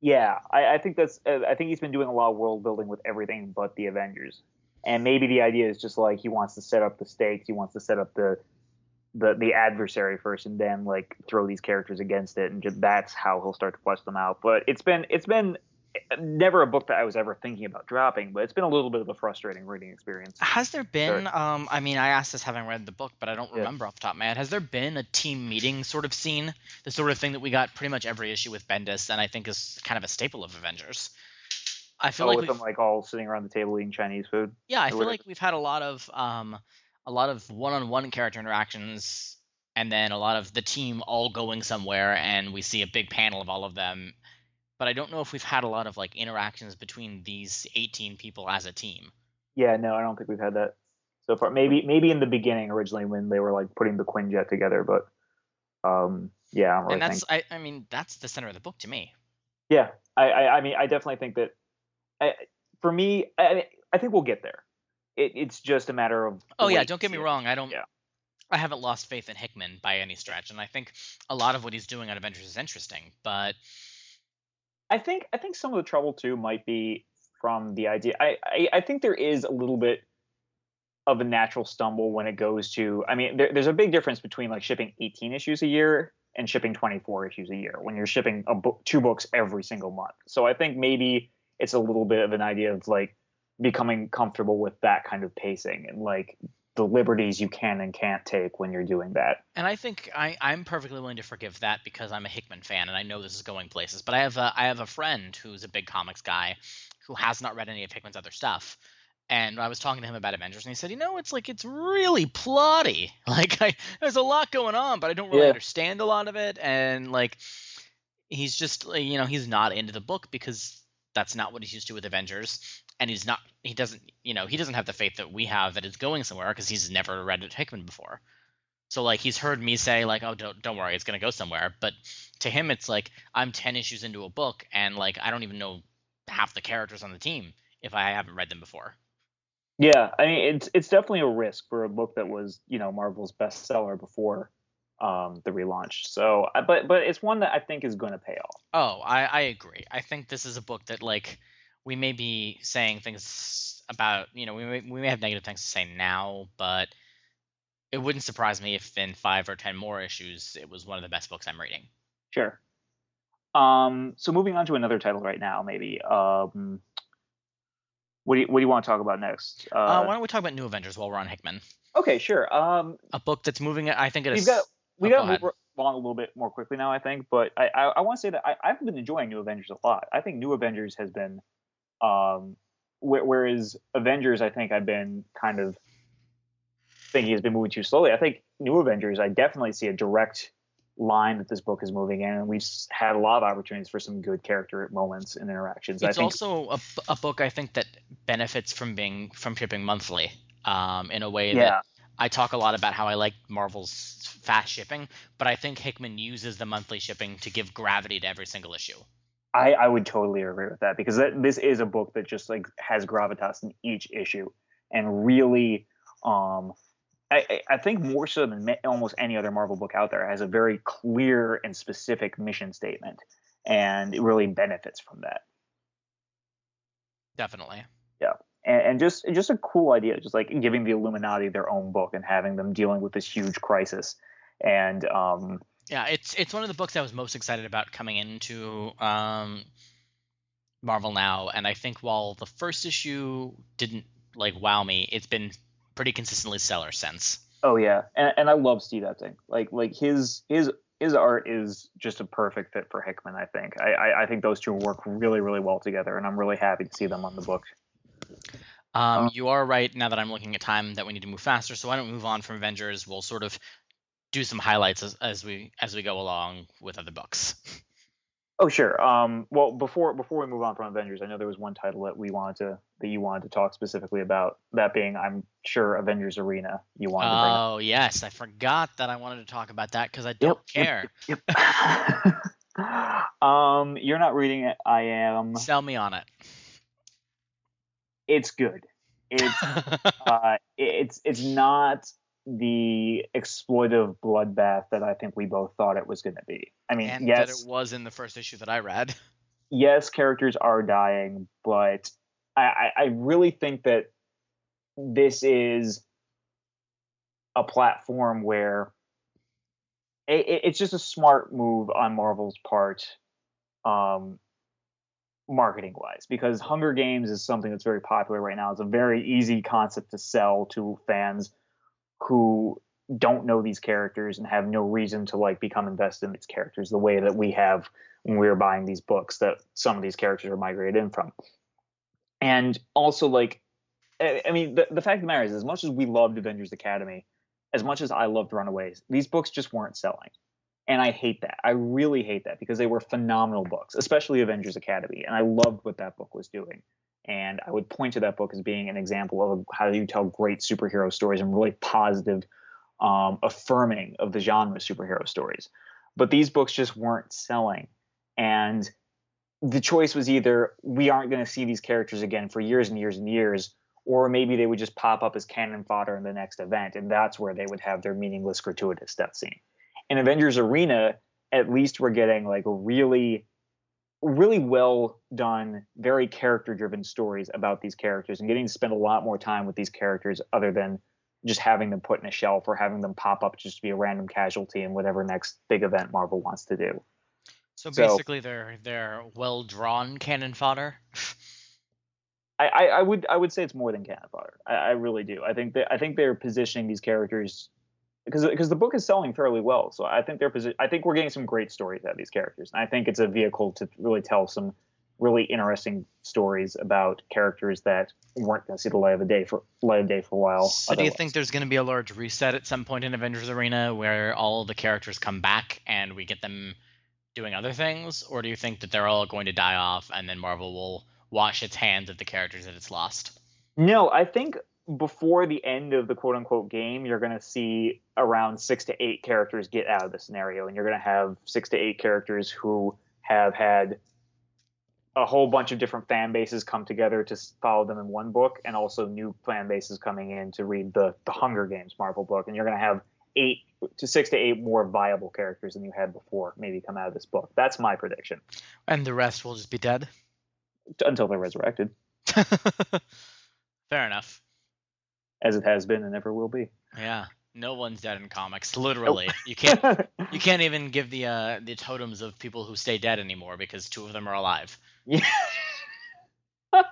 Yeah, I, I think that's. I think he's been doing a lot of world building with everything but the Avengers, and maybe the idea is just like he wants to set up the stakes, he wants to set up the the the adversary first, and then like throw these characters against it, and just, that's how he'll start to flesh them out. But it's been it's been never a book that I was ever thinking about dropping, but it's been a little bit of a frustrating reading experience. Has there been? Um, I mean, I asked this having read the book, but I don't Yeah. remember off the top of my head. Has there been a team meeting sort of scene, the sort of thing that we got pretty much every issue with Bendis, and I think is kind of a staple of Avengers. I feel Oh, like with them like all sitting around the table eating Chinese food. yeah, I feel whatever. like we've had a lot of um, a lot of one-on-one character interactions, and then a lot of the team all going somewhere, and we see a big panel of all of them. But I don't know if we've had a lot of like interactions between these 18 people as a team. Yeah, no, I don't think we've had that so far. Maybe maybe in the beginning originally when they were like putting the Quinjet together, but um, yeah, really and that's think. I, I mean that's the center of the book to me. Yeah, I, I I mean I definitely think that I, for me I, I think we'll get there. It, it's just a matter of. Oh yeah, don't get me wrong. I don't. Yeah. I haven't lost faith in Hickman by any stretch, and I think a lot of what he's doing on Avengers is interesting. But I think I think some of the trouble too might be from the idea. I, I, I think there is a little bit of a natural stumble when it goes to. I mean, there, there's a big difference between like shipping 18 issues a year and shipping 24 issues a year when you're shipping a book, two books every single month. So I think maybe it's a little bit of an idea of like becoming comfortable with that kind of pacing and like the liberties you can and can't take when you're doing that. and I think I, I'm perfectly willing to forgive that because I'm a Hickman fan and I know this is going places. But I have a I have a friend who's a big comics guy who has not read any of Hickman's other stuff. And I was talking to him about Avengers, and he said, "You know, it's like it's really plotty. (laughs) Like, I, there's a lot going on, but I don't really Yeah. understand a lot of it. And like, he's just, you know, he's not into the book because that's not what he's used to with Avengers, and he's not, he doesn't, you know, he doesn't have the faith that we have that it's going somewhere because he's never read Hickman before. So like, he's heard me say like, "Oh, don't don't worry, it's gonna go somewhere," but to him, it's like I'm ten issues into a book, and like I don't even know half the characters on the team if I haven't read them before. Yeah, I mean it's it's definitely a risk for a book that was you know Marvel's bestseller before um, the relaunch. So, but but it's one that I think is going to pay off. Oh, I, I agree. I think this is a book that like we may be saying things about you know we may, we may have negative things to say now, but it wouldn't surprise me if in five or ten more issues it was one of the best books I'm reading. Sure. Um, so moving on to another title right now, maybe. Um, what do you what do you want to talk about next? Uh, Uh, why don't we talk about New Avengers while we're on Hickman? okay, sure. Um, A book that's moving. I think it is. we've got we oh, got go to move ahead. along a little bit more quickly now, I think. But I I, I want to say that I, I've been enjoying New Avengers a lot. I think New Avengers has been um whereas Avengers, I think I've been kind of thinking has been moving too slowly. I think New Avengers, I definitely see a direct line that this book is moving in, and we've had a lot of opportunities for some good character moments and interactions. It's I think, also a, a book I think that benefits from being from shipping monthly, um, in a way yeah, that I talk a lot about how I like Marvel's fast shipping, but I think Hickman uses the monthly shipping to give gravity to every single issue. I, I would totally agree with that because that, this is a book that just like has gravitas in each issue and really um I, I think more so than almost any other Marvel book out there has a very clear and specific mission statement and it really benefits from that. Definitely. Yeah. And, and just just a cool idea, just like giving the Illuminati their own book and having them dealing with this huge crisis. And um yeah, it's it's one of the books I was most excited about coming into um, Marvel now, and I think while the first issue didn't like wow me, it's been pretty consistently stellar since. Oh yeah, and, and I love Steve Epting. Like like his his his art is just a perfect fit for Hickman. I think I, I, I think those two work really really well together, and I'm really happy to see them on the book. Um, you are right. Now that I'm looking at time, that we need to move faster. So why don't we move on from Avengers? We'll sort of do some highlights as, as we as we go along with other books. (laughs) Oh sure. Um, well, before before we move on from Avengers, I know there was one title that we wanted to that you wanted to talk specifically about. That being, I'm sure Avengers Arena. You wanted. to bring Oh yes, I forgot that I wanted to talk about that because I don't Yep, care. Yep. (laughs) um, you're not reading it. I am. Sell me on it. It's good. It's (laughs) uh, it's it's not the exploitive bloodbath that I think we both thought it was going to be. I mean, and that yes, it was in the first issue that I read. (laughs) yes, characters are dying, but I, I, I really think that this is a platform where it- it's just a smart move on Marvel's part, um, marketing wise, because Hunger Games is something that's very popular right now. It's a very easy concept to sell to fans who don't know these characters and have no reason to like become invested in these characters the way that we have when we were buying these books that some of these characters are migrated in from. And also like I mean the, the fact of the matter is as much as we loved Avengers Academy, as much as I loved Runaways, these books just weren't selling. And I hate that. I really hate that because they were phenomenal books, especially Avengers Academy. And I loved what that book was doing. And I would point to that book as being an example of how you tell great superhero stories and really positive, um, affirming of the genre of superhero stories. But these books just weren't selling. And the choice was either we aren't going to see these characters again for years and years and years, or maybe they would just pop up as cannon fodder in the next event. And that's where they would have their meaningless, gratuitous death scene. In Avengers Arena, at least we're getting like really really well done, very character driven stories about these characters and getting to spend a lot more time with these characters other than just having them put in a shelf or having them pop up just to be a random casualty in whatever next big event Marvel wants to do. So So- basically, they're they're well drawn cannon fodder. I, I, I would I would say it's more than cannon fodder. I, I really do. I think that I think they're positioning these characters because because the book is selling fairly well. So I think they're posi- I think we're getting some great stories out of these characters, and I think it's a vehicle to really tell some really interesting stories about characters that weren't going to see the light of the day for light of day for a while. So do you think there's going to be a large reset at some point in Avengers Arena where all the characters come back and we get them doing other things, or do you think that they're all going to die off and then Marvel will wash its hands of the characters that it's lost? No, I think before the end of the quote unquote game, you're going to see around six to eight characters get out of the scenario, and you're going to have six to eight characters who have had a whole bunch of different fan bases come together to follow them in one book, and also new fan bases coming in to read the the Hunger Games Marvel book, and you're going to have eight to six to eight more viable characters than you had before maybe come out of this book. That's my prediction And the rest will just be dead? until they're resurrected, (laughs) Fair enough. As it has been and ever will be. Yeah. No one's dead in comics, literally. You can't (laughs) you can't even give the uh, the totems of people who stay dead anymore because two of them are alive. Yeah. (laughs)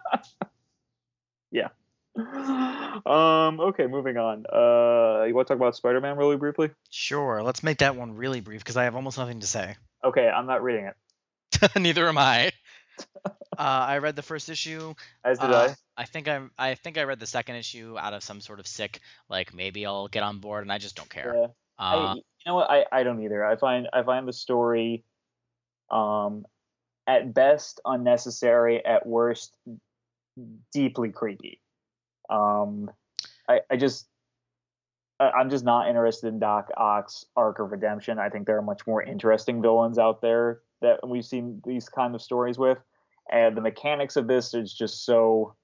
yeah. Um. Okay. Moving on. Uh. You want to talk about Spider-Man really briefly? Sure, let's make that one really brief because I have almost nothing to say. Okay. I'm not reading it. (laughs) Neither am I. (laughs) Uh, I read the first issue. As did Uh, I think I I think I read the second issue out of some sort of sick like maybe I'll get on board and I just don't care. Yeah. Uh, I, you know what? I, I don't either. I find I find the story, um, at best unnecessary, at worst deeply creepy. Um, I I just I'm just not interested in Doc Ock's arc of redemption. I think there are much more interesting villains out there that we've seen these kind of stories with, and the mechanics of this is just so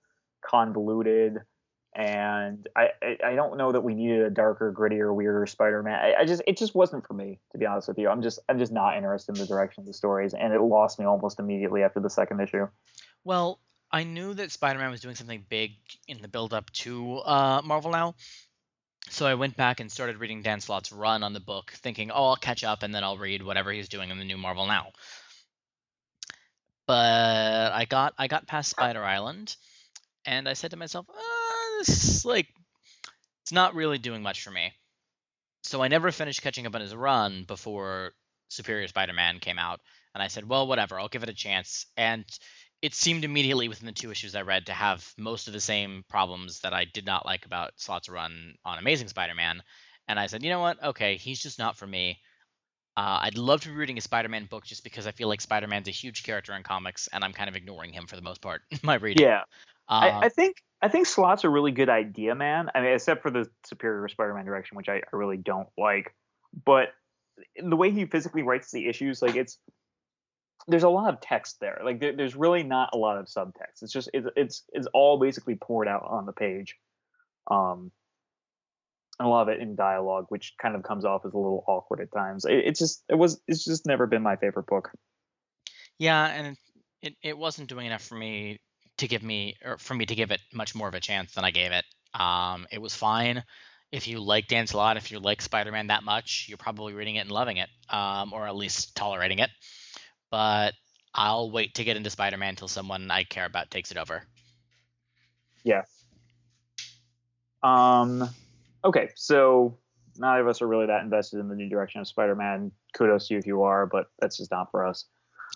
convoluted. And I, I, don't know that we needed a darker, grittier, weirder Spider-Man. I, I just it just wasn't for me, to be honest with you. I'm just I'm just not interested in the direction of the stories, and it lost me almost immediately after the second issue. Well, I knew that Spider-Man was doing something big in the build-up to uh, Marvel now, so I went back and started reading Dan Slott's run on the book, thinking, "Oh, I'll catch up and then I'll read whatever he's doing in the new Marvel now." But I got I got past Spider Island, and I said to myself, uh, "This is like it's not really doing much for me." So I never finished catching up on his run before Superior Spider-Man came out, and I said, "Well, whatever, I'll give it a chance." And it seemed immediately within the two issues I read to have most of the same problems that I did not like about Slott's run on Amazing Spider-Man. And I said, you know what? Okay, he's just not for me. Uh, I'd love to be reading a Spider-Man book just because I feel like Spider-Man's a huge character in comics, and I'm kind of ignoring him for the most part in my reading. Yeah, Uh, I, I think I think Slott's a really good idea, man. I mean, except for the Superior Spider-Man direction, which I, I really don't like. But the way he physically writes the issues, like it's there's a lot of text there. Like there, there's really not a lot of subtext. It's just it's it's it's all basically poured out on the page. Um, and a lot of it in dialogue, which kind of comes off as a little awkward at times. It, it's just it was it's just never been my favorite book. Yeah, and it, it wasn't doing enough for me to give me or for me to give it much more of a chance than I gave it. Um, it was fine. If you like Dan Slott, if you like Spider-Man that much, you're probably reading it and loving it, um, or at least tolerating it. But I'll wait to get into Spider-Man until someone I care about takes it over. Yeah. Um, okay, so neither of us are really that invested in the new direction of Spider-Man. Kudos to you if you are, but that's just not for us.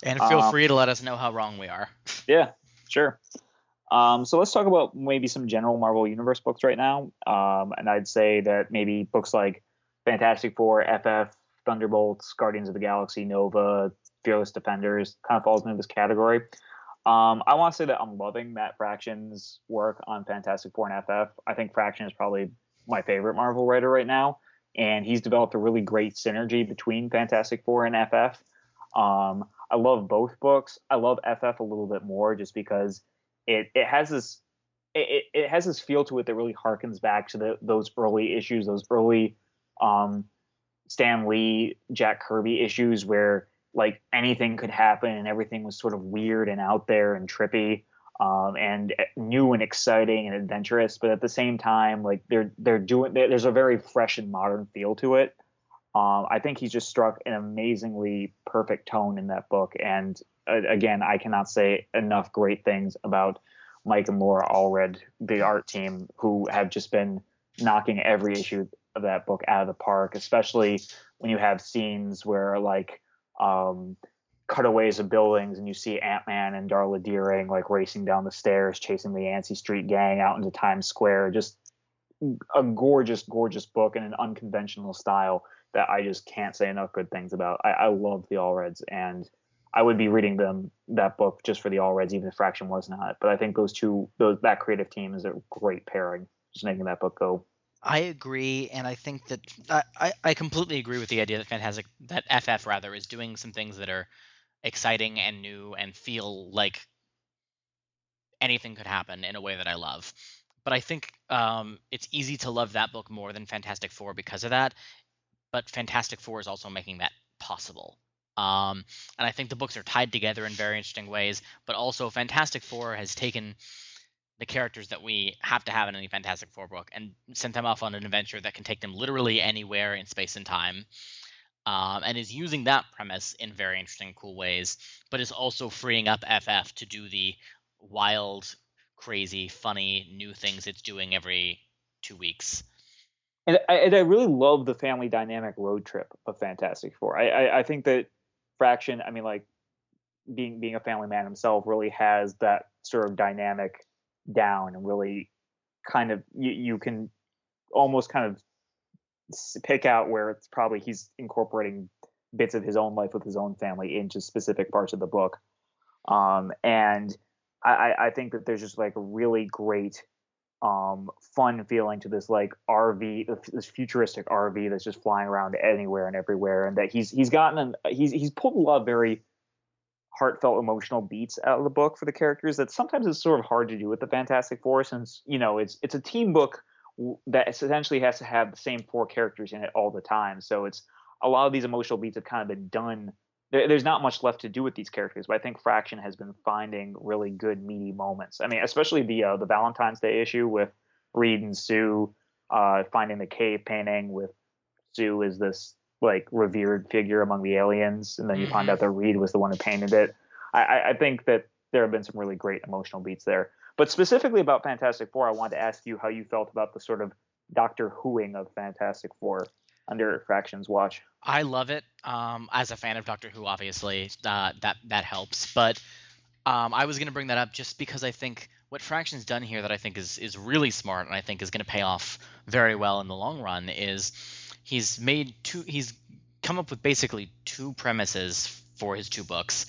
And feel Um, free to let us know how wrong we are. (laughs) Yeah, sure. Um, so let's talk about maybe some general Marvel Universe books right now. Um, and I'd say that maybe books like Fantastic Four, FF, Thunderbolts, Guardians of the Galaxy, Nova, Fearless Defenders kind of falls into this category. Um, I want to say that I'm loving Matt Fraction's work on Fantastic Four and FF. I think Fraction is probably my favorite Marvel writer right now, and he's developed a really great synergy between Fantastic Four and FF. Um, I love both books. I love FF a little bit more just because it it has this it, it has this feel to it that really harkens back to the, those early issues, those early um, Stan Lee, Jack Kirby issues where like anything could happen and everything was sort of weird and out there and trippy um, and new and exciting and adventurous, but at the same time, like they're they're doing there's a very fresh and modern feel to it. Um, I think he's just struck an amazingly perfect tone in that book, and uh, again, I cannot say enough great things about Mike and Laura Allred, the art team, who have just been knocking every issue of that book out of the park, especially when you have scenes where like um, cutaways of buildings and you see Ant-Man and Darla Deering like racing down the stairs, chasing the Yancey Street gang out into Times Square. Just a gorgeous, gorgeous book in an unconventional style that I just can't say enough good things about. I, I love the Allreds and I would be reading them that book just for the Allreds, even if Fraction was not. But I think those two, those that creative team is a great pairing, just making that book go. I agree, and I think that I, I, I completely agree with the idea that Fantastic that FF rather is doing some things that are exciting and new and feel like anything could happen in a way that I love. But I think um, it's easy to love that book more than Fantastic Four because of that. But Fantastic Four is also making that possible. Um, and I think the books are tied together in very interesting ways. But also, Fantastic Four has taken the characters that we have to have in any Fantastic Four book and sent them off on an adventure that can take them literally anywhere in space and time. Um, and is using that premise in very interesting, cool ways, but is also freeing up FF to do the wild, crazy, funny, new things it's doing every two weeks. And I, and I really love the family dynamic road trip of Fantastic Four. I, I, I think that Fraction, I mean, like being being a family man himself, really has that sort of dynamic down and really kind of you, you can almost kind of pick out where it's probably he's incorporating bits of his own life with his own family into specific parts of the book. Um, and I, I think that there's just like a really great um, fun feeling to this like RV, this futuristic RV that's just flying around anywhere and everywhere, and that he's he's gotten an, he's he's pulled a lot of very heartfelt emotional beats out of the book for the characters that sometimes it's sort of hard to do with the Fantastic Four since you know it's it's a team book that essentially has to have the same four characters in it all the time. So it's a lot of these emotional beats have kind of been done. There, there's not much left to do with these characters, but I think Fraction has been finding really good meaty moments. I mean, especially the uh, the Valentine's Day issue with Reed and Sue uh, finding the cave painting with Sue as this like revered figure among the aliens, and then you mm-hmm. find out that Reed was the one who painted it. I, I think that there have been some really great emotional beats there. But specifically about Fantastic Four, I wanted to ask you how you felt about the sort of Doctor Whoing of Fantastic Four under Fraction's watch. I love it. Um, as a fan of Doctor Who, obviously uh, that that helps. But um, I was going to bring that up just because I think what Fraction's done here that I think is is really smart and I think is going to pay off very well in the long run is he's made two. He's come up with basically two premises for his two books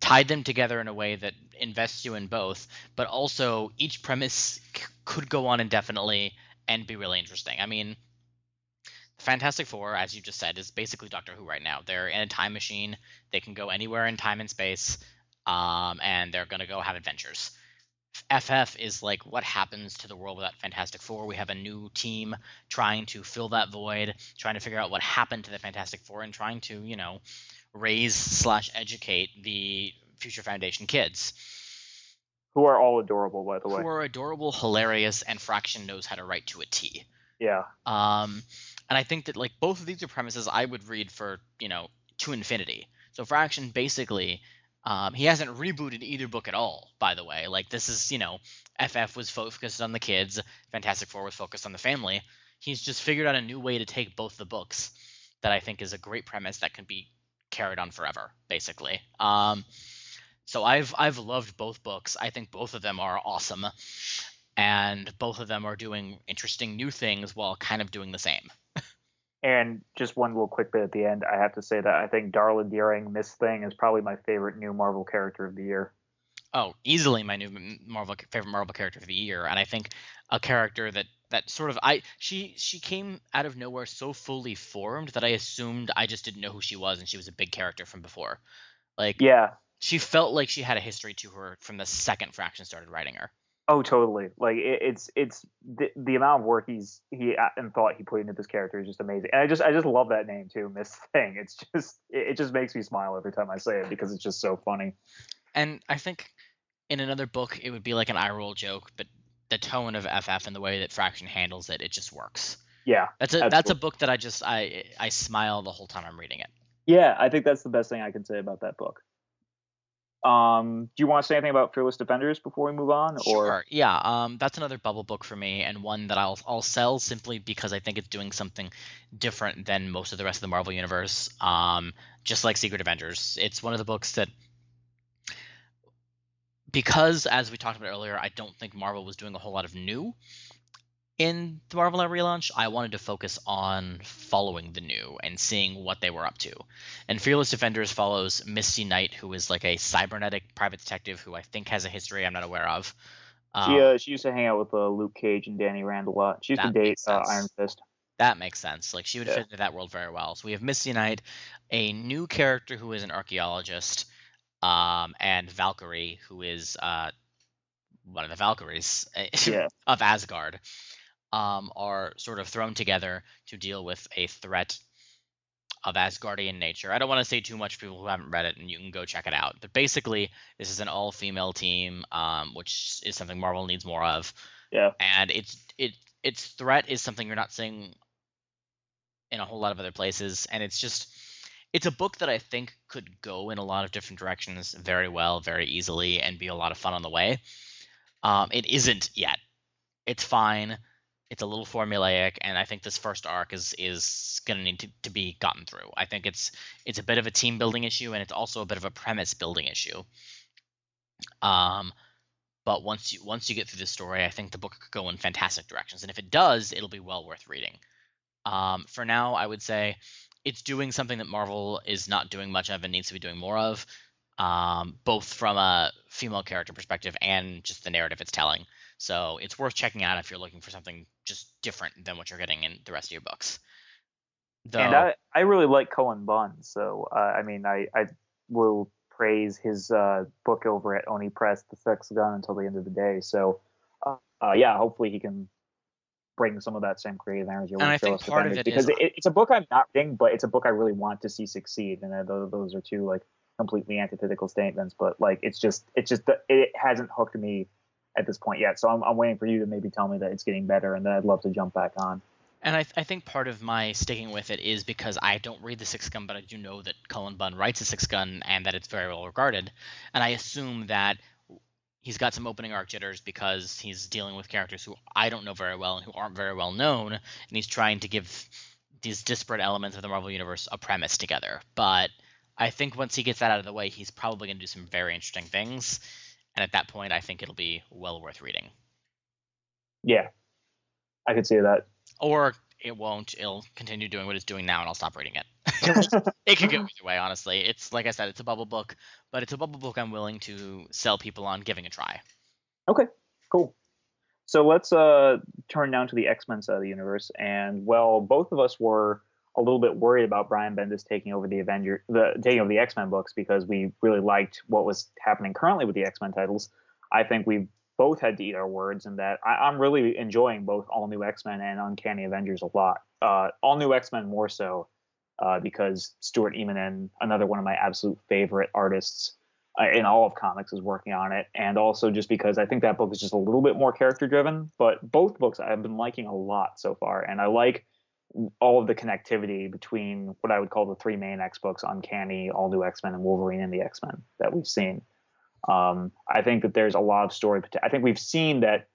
tied them together in a way that invests you in both, but also each premise c- could go on indefinitely and be really interesting. I mean, Fantastic Four, as you just said, is basically Doctor Who right now. They're in a time machine. They can go anywhere in time and space, um, and they're going to go have adventures. FF is like what happens to the world without Fantastic Four. We have a new team trying to fill that void, trying to figure out what happened to the Fantastic Four, and trying to, you know, raise slash educate the Future Foundation kids. Who are all adorable, by the way. Who are adorable, hilarious, and Fraction knows how to write to a T. Yeah. Um, and I think that like both of these are premises I would read for you know to infinity. So Fraction basically, um, he hasn't rebooted either book at all. By the way, like this is you know, FF was focused on the kids, Fantastic Four was focused on the family. He's just figured out a new way to take both the books that I think is a great premise that can be carried on forever, basically. Um, so I've I've loved both books. I think both of them are awesome, and both of them are doing interesting new things while kind of doing the same. and just one little quick bit at the end, I have to say that I think Darla Deering, Miss Thing, is probably my favorite new Marvel character of the year. Oh, easily my new Marvel favorite Marvel character of the year, and I think a character that that sort of I she she came out of nowhere so fully formed that I assumed I just didn't know who she was and she was a big character from before. Like yeah, she felt like she had a history to her from the second Fraction started writing her. Oh, totally. Like it, it's it's the, the amount of work he's he and thought he put into this character is just amazing. And I just I just love that name too, Miss Thing. It's just it, it just makes me smile every time I say it because it's just so funny. And I think in another book it would be like an eye roll joke, but the tone of FF and the way that Fraction handles it, it just works. Yeah, that's a absolutely. that's a book that I just I I smile the whole time I'm reading it. Yeah, I think that's the best thing I can say about that book. Um, do you want to say anything about Fearless Defenders before we move on? Or? Sure. Yeah. Um, that's another bubble book for me, and one that I'll I'll sell simply because I think it's doing something different than most of the rest of the Marvel universe. Um, just like Secret Avengers, it's one of the books that because as we talked about earlier, I don't think Marvel was doing a whole lot of new in the Marvel Now relaunch. I wanted to focus on following the new and seeing what they were up to. And Fearless Defenders follows Misty Knight, who is like a cybernetic private detective who I think has a history I'm not aware of. Um, she uh, she used to hang out with uh, Luke Cage and Danny Rand a lot. She used to date uh, Iron Fist. That makes sense. Like she would yeah. fit into that world very well. So we have Misty Knight, a new character who is an archaeologist um, and Valkyrie, who is uh, one of the Valkyries (laughs) yeah. of Asgard, um, are sort of thrown together to deal with a threat of Asgardian nature. I don't want to say too much for people who haven't read it, and you can go check it out. But basically, this is an all-female team, um, which is something Marvel needs more of. Yeah. And its it its threat is something you're not seeing in a whole lot of other places, and it's just it's a book that I think could go in a lot of different directions very well, very easily, and be a lot of fun on the way. Um, it isn't yet. It's fine. It's a little formulaic, and I think this first arc is is going to need to be gotten through. I think it's it's a bit of a team building issue, and it's also a bit of a premise building issue. Um, but once you once you get through the story, I think the book could go in fantastic directions. And if it does, it'll be well worth reading. Um, for now, I would say it's doing something that Marvel is not doing much of and needs to be doing more of, um, both from a female character perspective and just the narrative it's telling. So it's worth checking out if you're looking for something just different than what you're getting in the rest of your books. Though, and I, I really like Cullen Bunn, so uh, I mean I, I will praise his uh, book over at Oni Press, The Sixth Gun, until the end of the day. So uh, uh yeah, hopefully he can bring some of that same creative energy. And I think part of it because is... it, it's a book I'm not reading, but it's a book I really want to see succeed, and those, those are two like completely antithetical statements. But like it's just it's just it hasn't hooked me at this point yet. So I'm, I'm waiting for you to maybe tell me that it's getting better, and then I'd love to jump back on. And I, th- I, think part of my sticking with it is because I don't read the Sixth Gun, but I do know that Cullen Bunn writes the Sixth Gun and that it's very well regarded. And I assume that he's got some opening arc jitters because he's dealing with characters who I don't know very well and who aren't very well known, and he's trying to give these disparate elements of the Marvel Universe a premise together. But I think once he gets that out of the way, he's probably going to do some very interesting things, and at that point, I think it'll be well worth reading. Yeah, I could see that. Or it won't. It'll continue doing what it's doing now, and I'll stop reading it. (laughs) it could go either way, honestly. It's like I said, it's a bubble book, but it's a bubble book I'm willing to sell people on giving a try. Okay, cool. So let's uh, turn down to the X Men side of the universe, and well, both of us were a little bit worried about Brian Bendis taking over the Avenger, the taking over the X Men books because we really liked what was happening currently with the X Men titles. I think we both had to eat our words, and that I, am really enjoying both All New X Men and Uncanny Avengers a lot. Uh, All New X Men more so uh, because Stuart Immonen, another one of my absolute favorite artists uh, in all of comics, is working on it, and also just because I think that book is just a little bit more character driven. But both books I've been liking a lot so far, and I like all of the connectivity between what I would call the three main X books: Uncanny, All New X Men, and Wolverine and the X Men that we've seen. Um, I think that there's a lot of story. I think we've seen that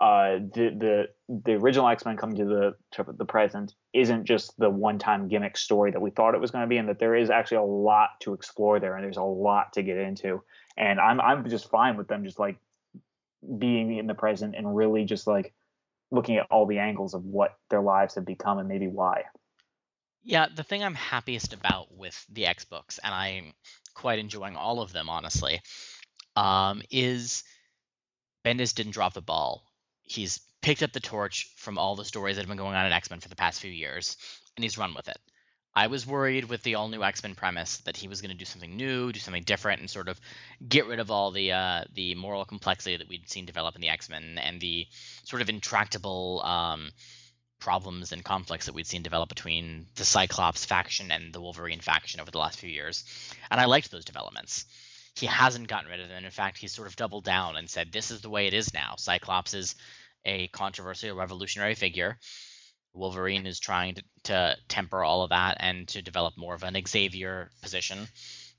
uh, the the the original X Men coming to the to the present isn't just the one time gimmick story that we thought it was going to be, and that there is actually a lot to explore there, and there's a lot to get into. And I'm I'm just fine with them just like being in the present and really just like looking at all the angles of what their lives have become and maybe why. Yeah, the thing I'm happiest about with the X books, and I'm quite enjoying all of them, honestly, um, is Bendis didn't drop the ball. He's picked up the torch from all the stories that have been going on in X Men for the past few years, and he's run with it. I was worried with the all new X Men premise that he was going to do something new, do something different, and sort of get rid of all the uh, the moral complexity that we'd seen develop in the X Men and the sort of intractable um, problems and conflicts that we'd seen develop between the Cyclops faction and the Wolverine faction over the last few years. And I liked those developments he hasn't gotten rid of them. In fact, he's sort of doubled down and said, "This is the way it is now." Cyclops is a controversial, revolutionary figure. Wolverine is trying to, to temper all of that and to develop more of an Xavier position,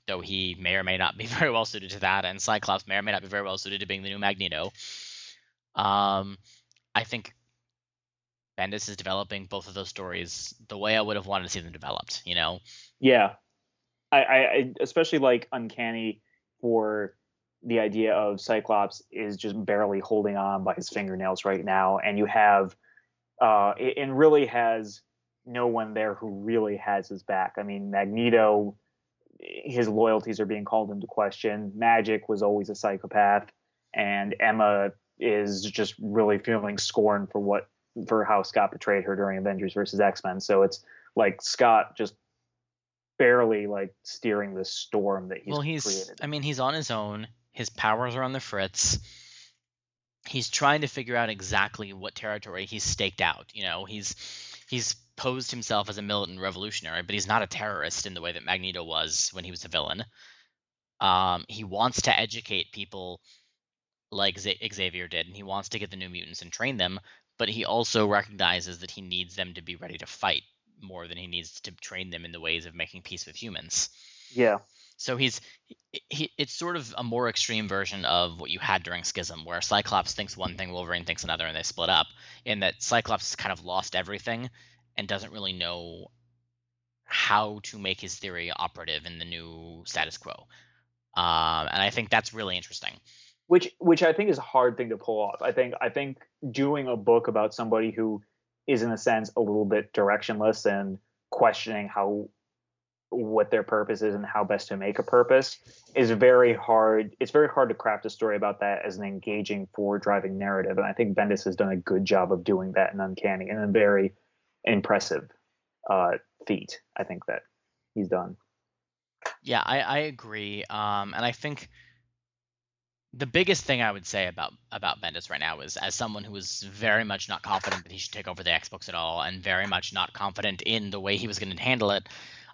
though he may or may not be (laughs) very well suited to that, and Cyclops may or may not be very well suited to being the new Magneto. Um, I think Bendis is developing both of those stories the way I would have wanted to see them developed. You know? Yeah, I, I especially like Uncanny for the idea of Cyclops is just barely holding on by his fingernails right now, and you have, uh, and really has no one there who really has his back. I mean, Magneto, his loyalties are being called into question. Magik was always a psychopath, and Emma is just really feeling scorn for what for how Scott betrayed her during Avengers versus X Men. So it's like Scott just barely like steering the storm that he's well he's created. i mean he's on his own his powers are on the fritz he's trying to figure out exactly what territory he's staked out you know he's he's posed himself as a militant revolutionary but he's not a terrorist in the way that magneto was when he was a villain um, he wants to educate people like xavier did and he wants to get the new mutants and train them but he also recognizes that he needs them to be ready to fight more than he needs to train them in the ways of making peace with humans. Yeah. So he's he, it's sort of a more extreme version of what you had during Schism, where Cyclops thinks one thing, Wolverine thinks another, and they split up. In that Cyclops kind of lost everything and doesn't really know how to make his theory operative in the new status quo. Um, and I think that's really interesting. which which I think is a hard thing to pull off. I think I think doing a book about somebody who is in a sense a little bit directionless and questioning how what their purpose is and how best to make a purpose is very hard. It's very hard to craft a story about that as an engaging forward driving narrative. And I think Bendis has done a good job of doing that in Uncanny and a very impressive uh, feat, I think that he's done. Yeah, I, I agree. Um, and I think the biggest thing I would say about about Bendis right now is as someone who was very much not confident that he should take over the X books at all, and very much not confident in the way he was going to handle it.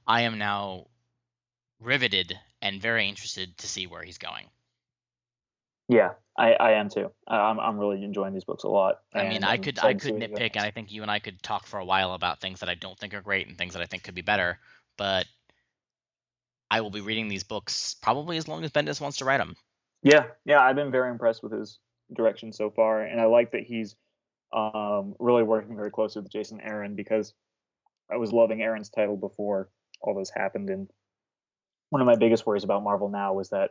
I am now riveted and very interested to see where he's going. Yeah, I, I am too. I'm I'm really enjoying these books a lot. I mean, I could I could nitpick, and I think you and I could talk for a while about things that I don't think are great and things that I think could be better. But I will be reading these books probably as long as Bendis wants to write them. Yeah, yeah, I've been very impressed with his direction so far, and I like that he's um, really working very closely with Jason Aaron because I was loving Aaron's title before all this happened. And one of my biggest worries about Marvel now was that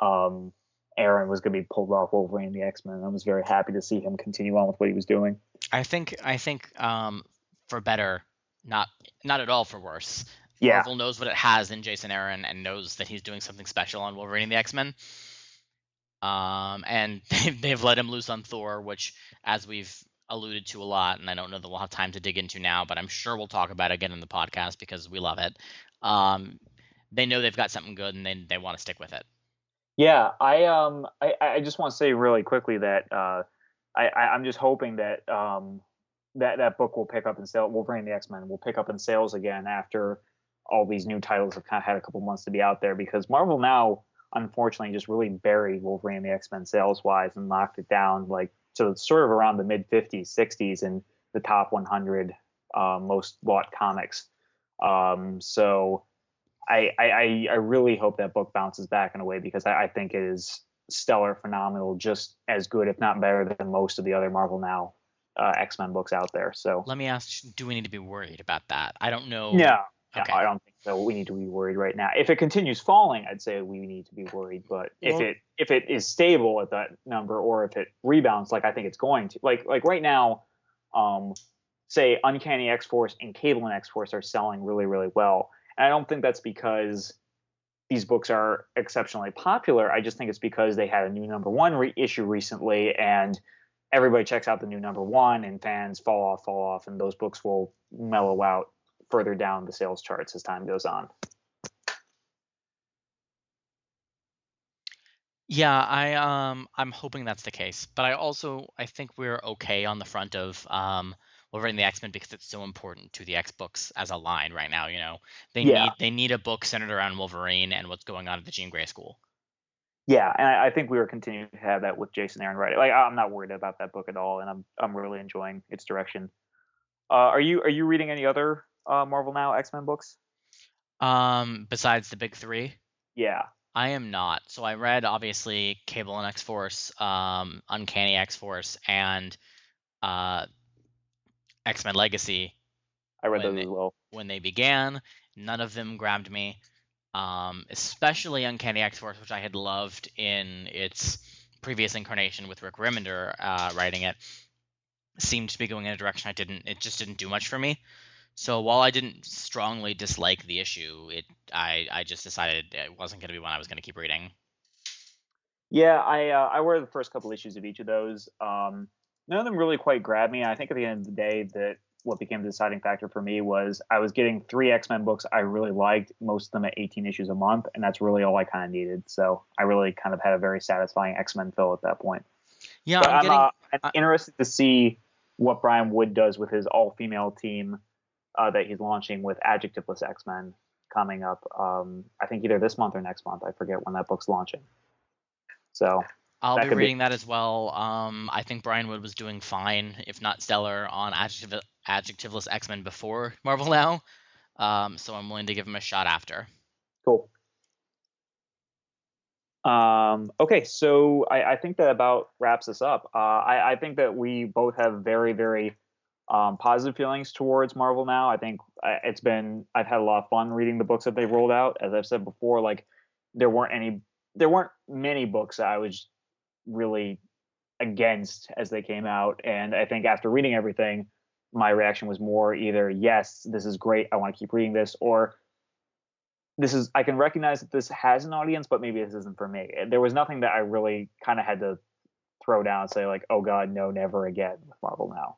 um, Aaron was going to be pulled off Wolverine and the X Men. I was very happy to see him continue on with what he was doing. I think I think um, for better, not not at all for worse. Yeah. Marvel knows what it has in Jason Aaron and knows that he's doing something special on Wolverine and the X Men. Um, and (laughs) they've, they've let him loose on Thor, which, as we've alluded to a lot, and I don't know that we'll have time to dig into now, but I'm sure we'll talk about it again in the podcast because we love it. Um, they know they've got something good and they they want to stick with it. Yeah, I um I, I just want to say really quickly that uh I, I am just hoping that um that that book will pick up in sales. Wolverine the X Men will pick up in sales again after all these new titles have kind of had a couple months to be out there because Marvel now unfortunately just really buried Wolverine the X Men sales wise and locked it down like so it's sort of around the mid 50s, 60s in the top 100 uh, most bought comics. Um, so I, I, I really hope that book bounces back in a way because I, I think it is stellar, phenomenal, just as good, if not better, than most of the other Marvel Now uh, X Men books out there. So let me ask: Do we need to be worried about that? I don't know. Yeah, okay. I don't think so. We need to be worried right now. If it continues falling, I'd say we need to be worried. But if well, it if it is stable at that number, or if it rebounds, like I think it's going to, like like right now, um, say Uncanny X Force and Cable and X Force are selling really really well, and I don't think that's because these books are exceptionally popular. I just think it's because they had a new number one re- issue recently, and everybody checks out the new number one, and fans fall off, fall off, and those books will mellow out further down the sales charts as time goes on. Yeah, I um I'm hoping that's the case, but I also I think we're okay on the front of um Wolverine the X Men because it's so important to the X books as a line right now. You know, they yeah. need they need a book centered around Wolverine and what's going on at the Jean Grey School. Yeah, and I, I think we are continuing to have that with Jason Aaron writing. Like I'm not worried about that book at all, and I'm I'm really enjoying its direction. Uh, are you are you reading any other uh, Marvel Now X Men books? Um, besides the big three. Yeah. I am not. So I read obviously Cable and X Force, um, Uncanny X Force, and uh, X Men Legacy. I read those they, as well. When they began, none of them grabbed me. Um, especially Uncanny X Force, which I had loved in its previous incarnation with Rick Remender uh, writing it, seemed to be going in a direction I didn't. It just didn't do much for me. So while I didn't strongly dislike the issue, it I I just decided it wasn't going to be one I was going to keep reading. Yeah, I uh, I read the first couple issues of each of those. Um, none of them really quite grabbed me. I think at the end of the day, that what became the deciding factor for me was I was getting three X Men books I really liked, most of them at 18 issues a month, and that's really all I kind of needed. So I really kind of had a very satisfying X Men fill at that point. Yeah, I'm, I'm, getting, uh, I'm I, interested to see what Brian Wood does with his all female team uh, that he's launching with Adjectiveless X Men coming up. Um, I think either this month or next month. I forget when that book's launching. So I'll be reading be... that as well. Um, I think Brian Wood was doing fine, if not stellar, on adjective- Adjectiveless X Men before Marvel (laughs) Now. Um, so I'm willing to give him a shot after. Cool. Um, okay, so I, I, think that about wraps us up. Uh, I, I, think that we both have very, very um, positive feelings towards Marvel now. I think uh, it's been I've had a lot of fun reading the books that they've rolled out. As I've said before, like there weren't any there weren't many books that I was really against as they came out. And I think after reading everything, my reaction was more either yes, this is great, I want to keep reading this, or this is I can recognize that this has an audience, but maybe this isn't for me. There was nothing that I really kind of had to throw down and say like, oh God, no, never again with Marvel now.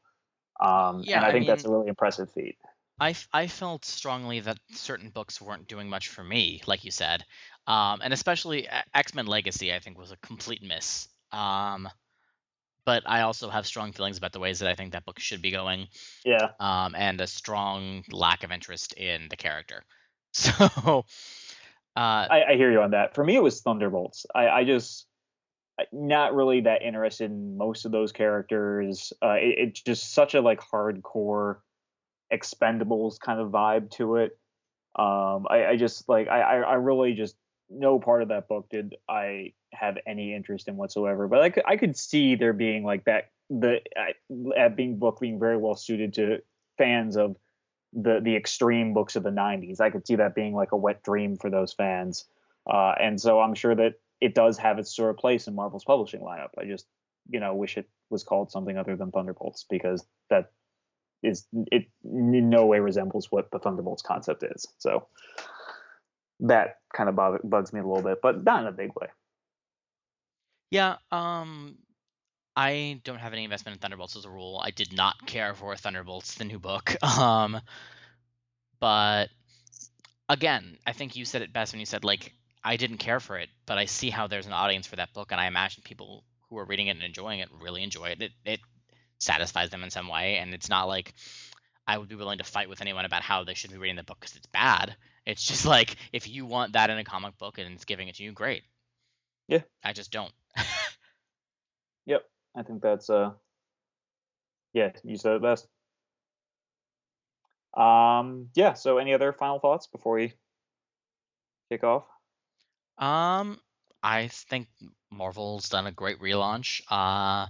Um, yeah, and I, I think mean, that's a really impressive feat. I, I felt strongly that certain books weren't doing much for me, like you said, um, and especially X Men Legacy. I think was a complete miss. Um, but I also have strong feelings about the ways that I think that book should be going. Yeah. Um, and a strong lack of interest in the character. (laughs) So. Uh, I, I, hear you on that. For me, it was Thunderbolts. I, I just not really that interested in most of those characters. Uh, it, it's just such a like hardcore Expendables kind of vibe to it. Um, I, I just like I, I really just no part of that book did I have any interest in whatsoever. But I could I could see there being like that the uh, being book being very well suited to fans of the the extreme books of the 90s. I could see that being like a wet dream for those fans. Uh, and so I'm sure that it does have its sort of place in Marvel's publishing lineup. I just you know wish it was called something other than Thunderbolts because that is it in no way resembles what the Thunderbolts concept is. So that kind of bugs me a little bit, but not in a big way. Yeah, um, I don't have any investment in Thunderbolts as a rule. I did not care for Thunderbolts, the new book. (laughs) Um, but again, I think you said it best when you said like I didn't care for it, but I see how there's an audience for that book, and I imagine people who are reading it and enjoying it really enjoy it. It it satisfies them in some way, and it's not like I would be willing to fight with anyone about how they should be reading the book because it's bad. It's just (laughs) like if you want that in a comic book and it's giving it to you, great. Yeah. I just don't. (laughs) yep. I think that's uh yeah, you said it best. Um yeah, so any other final thoughts before we kick off? Um I think Marvel's done a great relaunch. Uh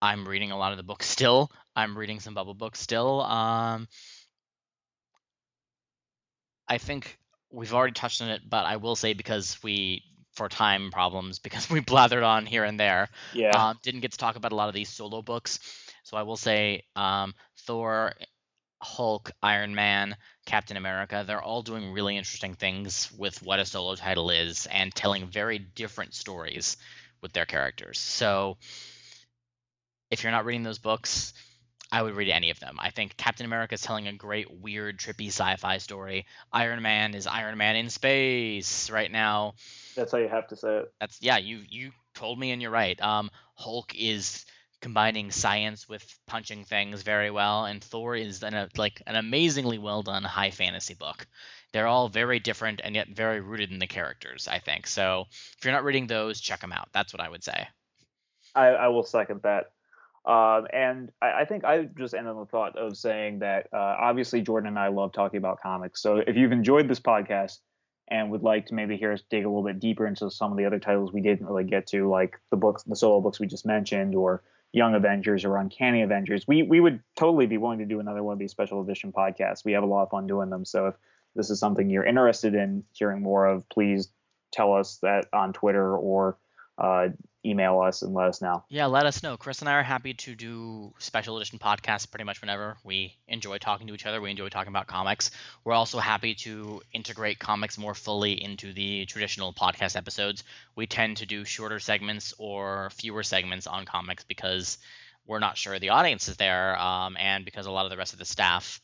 I'm reading a lot of the books (laughs) still. I'm reading some bubble books still. Um, I think we've already touched on it, but I will say because we, for time problems, (laughs) because we blathered on here and there, yeah, um, didn't get to talk about a lot of these solo books. So I will say um, Thor, Hulk, Iron Man, Captain America, they're all doing really interesting things with what a solo title is and telling very different stories with their characters. So if you're not reading those books, I would read any of them. I think Captain America is telling a great, weird, trippy sci-fi story. Iron Man is Iron Man in space right now. That's how you have to say it. That's yeah. You you told me, and you're right. Um, Hulk is combining science with punching things very well, and Thor is an, a, like an amazingly well done high fantasy book. They're all very different and yet very rooted in the characters. I think so. If you're not reading those, check them out. That's what I would say. I, I will second that. Um, and I, I, think I just end on the thought of saying that uh, obviously Jordan and I love talking about comics. So if you've enjoyed this podcast and would like to maybe hear us dig a little bit deeper into some of the other titles we didn't really get to, like the books, the solo books we just mentioned, or Young Avengers or Uncanny Avengers, we we would totally be willing to do another one of these special edition podcasts. We have a lot of fun doing them. So if this is something you're interested in hearing more of, please tell us that on Twitter or uh, email us and let us know. Yeah, let us know. Chris and I are happy to do special edition podcasts pretty much whenever. We enjoy talking to each other. We enjoy talking about comics. We're also happy to integrate comics more fully into the traditional podcast episodes. We tend to do shorter segments or fewer segments on comics because we're not sure the audience is there, um, and because a lot of the rest of the staff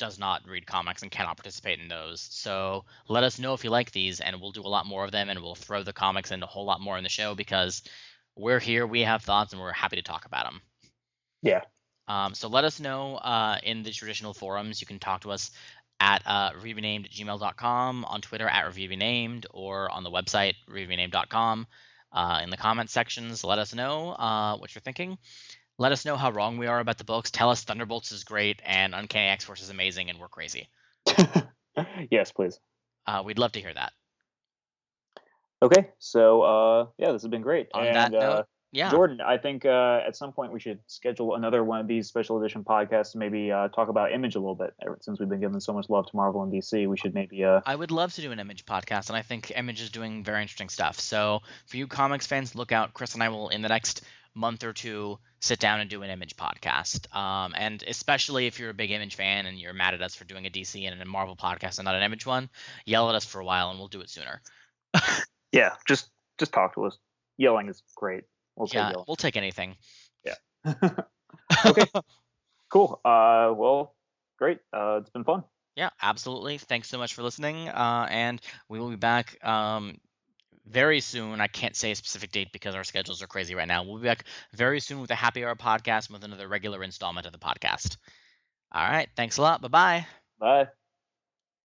does not read comics and cannot participate in those. So let us know if you like these, and we'll do a lot more of them, and we'll throw the comics in a whole lot more in the show because we're here, we have thoughts, and we're happy to talk about them. Yeah. Um, so let us know uh, in the traditional forums. You can talk to us at uh, gmail.com, on Twitter at reviewnamed, or on the website reviewnamed.com. Uh, in the comments sections, let us know uh, what you're thinking. Let us know how wrong we are about the books. Tell us Thunderbolts is great and Uncanny X Force is amazing and we're crazy. (laughs) yes, please. Uh, we'd love to hear that. Okay, so uh, yeah, this has been great. On and, that note, uh, Yeah. Jordan, I think uh, at some point we should schedule another one of these special edition podcasts maybe uh, talk about Image a little bit. Since we've been giving so much love to Marvel and DC, we should maybe. Uh... I would love to do an Image podcast, and I think Image is doing very interesting stuff. So for you comics fans, look out. Chris and I will in the next month or two sit down and do an Image podcast. Um, and especially if you're a big Image fan and you're mad at us for doing a DC and a Marvel podcast and not an Image one, yell at us for a while and we'll do it sooner. (laughs) yeah, just just talk to us. Yelling is great. We'll yeah, we'll take anything. Yeah. (laughs) okay. cool. Uh, well, great. Uh, it's been fun. Yeah, absolutely. Thanks so much for listening. Uh, and we will be back um, very soon. I can't say a specific date because our schedules are crazy right now. We'll be back very soon with a happy hour podcast with another regular installment of the podcast. All right. Thanks a lot. Bye-bye. Bye.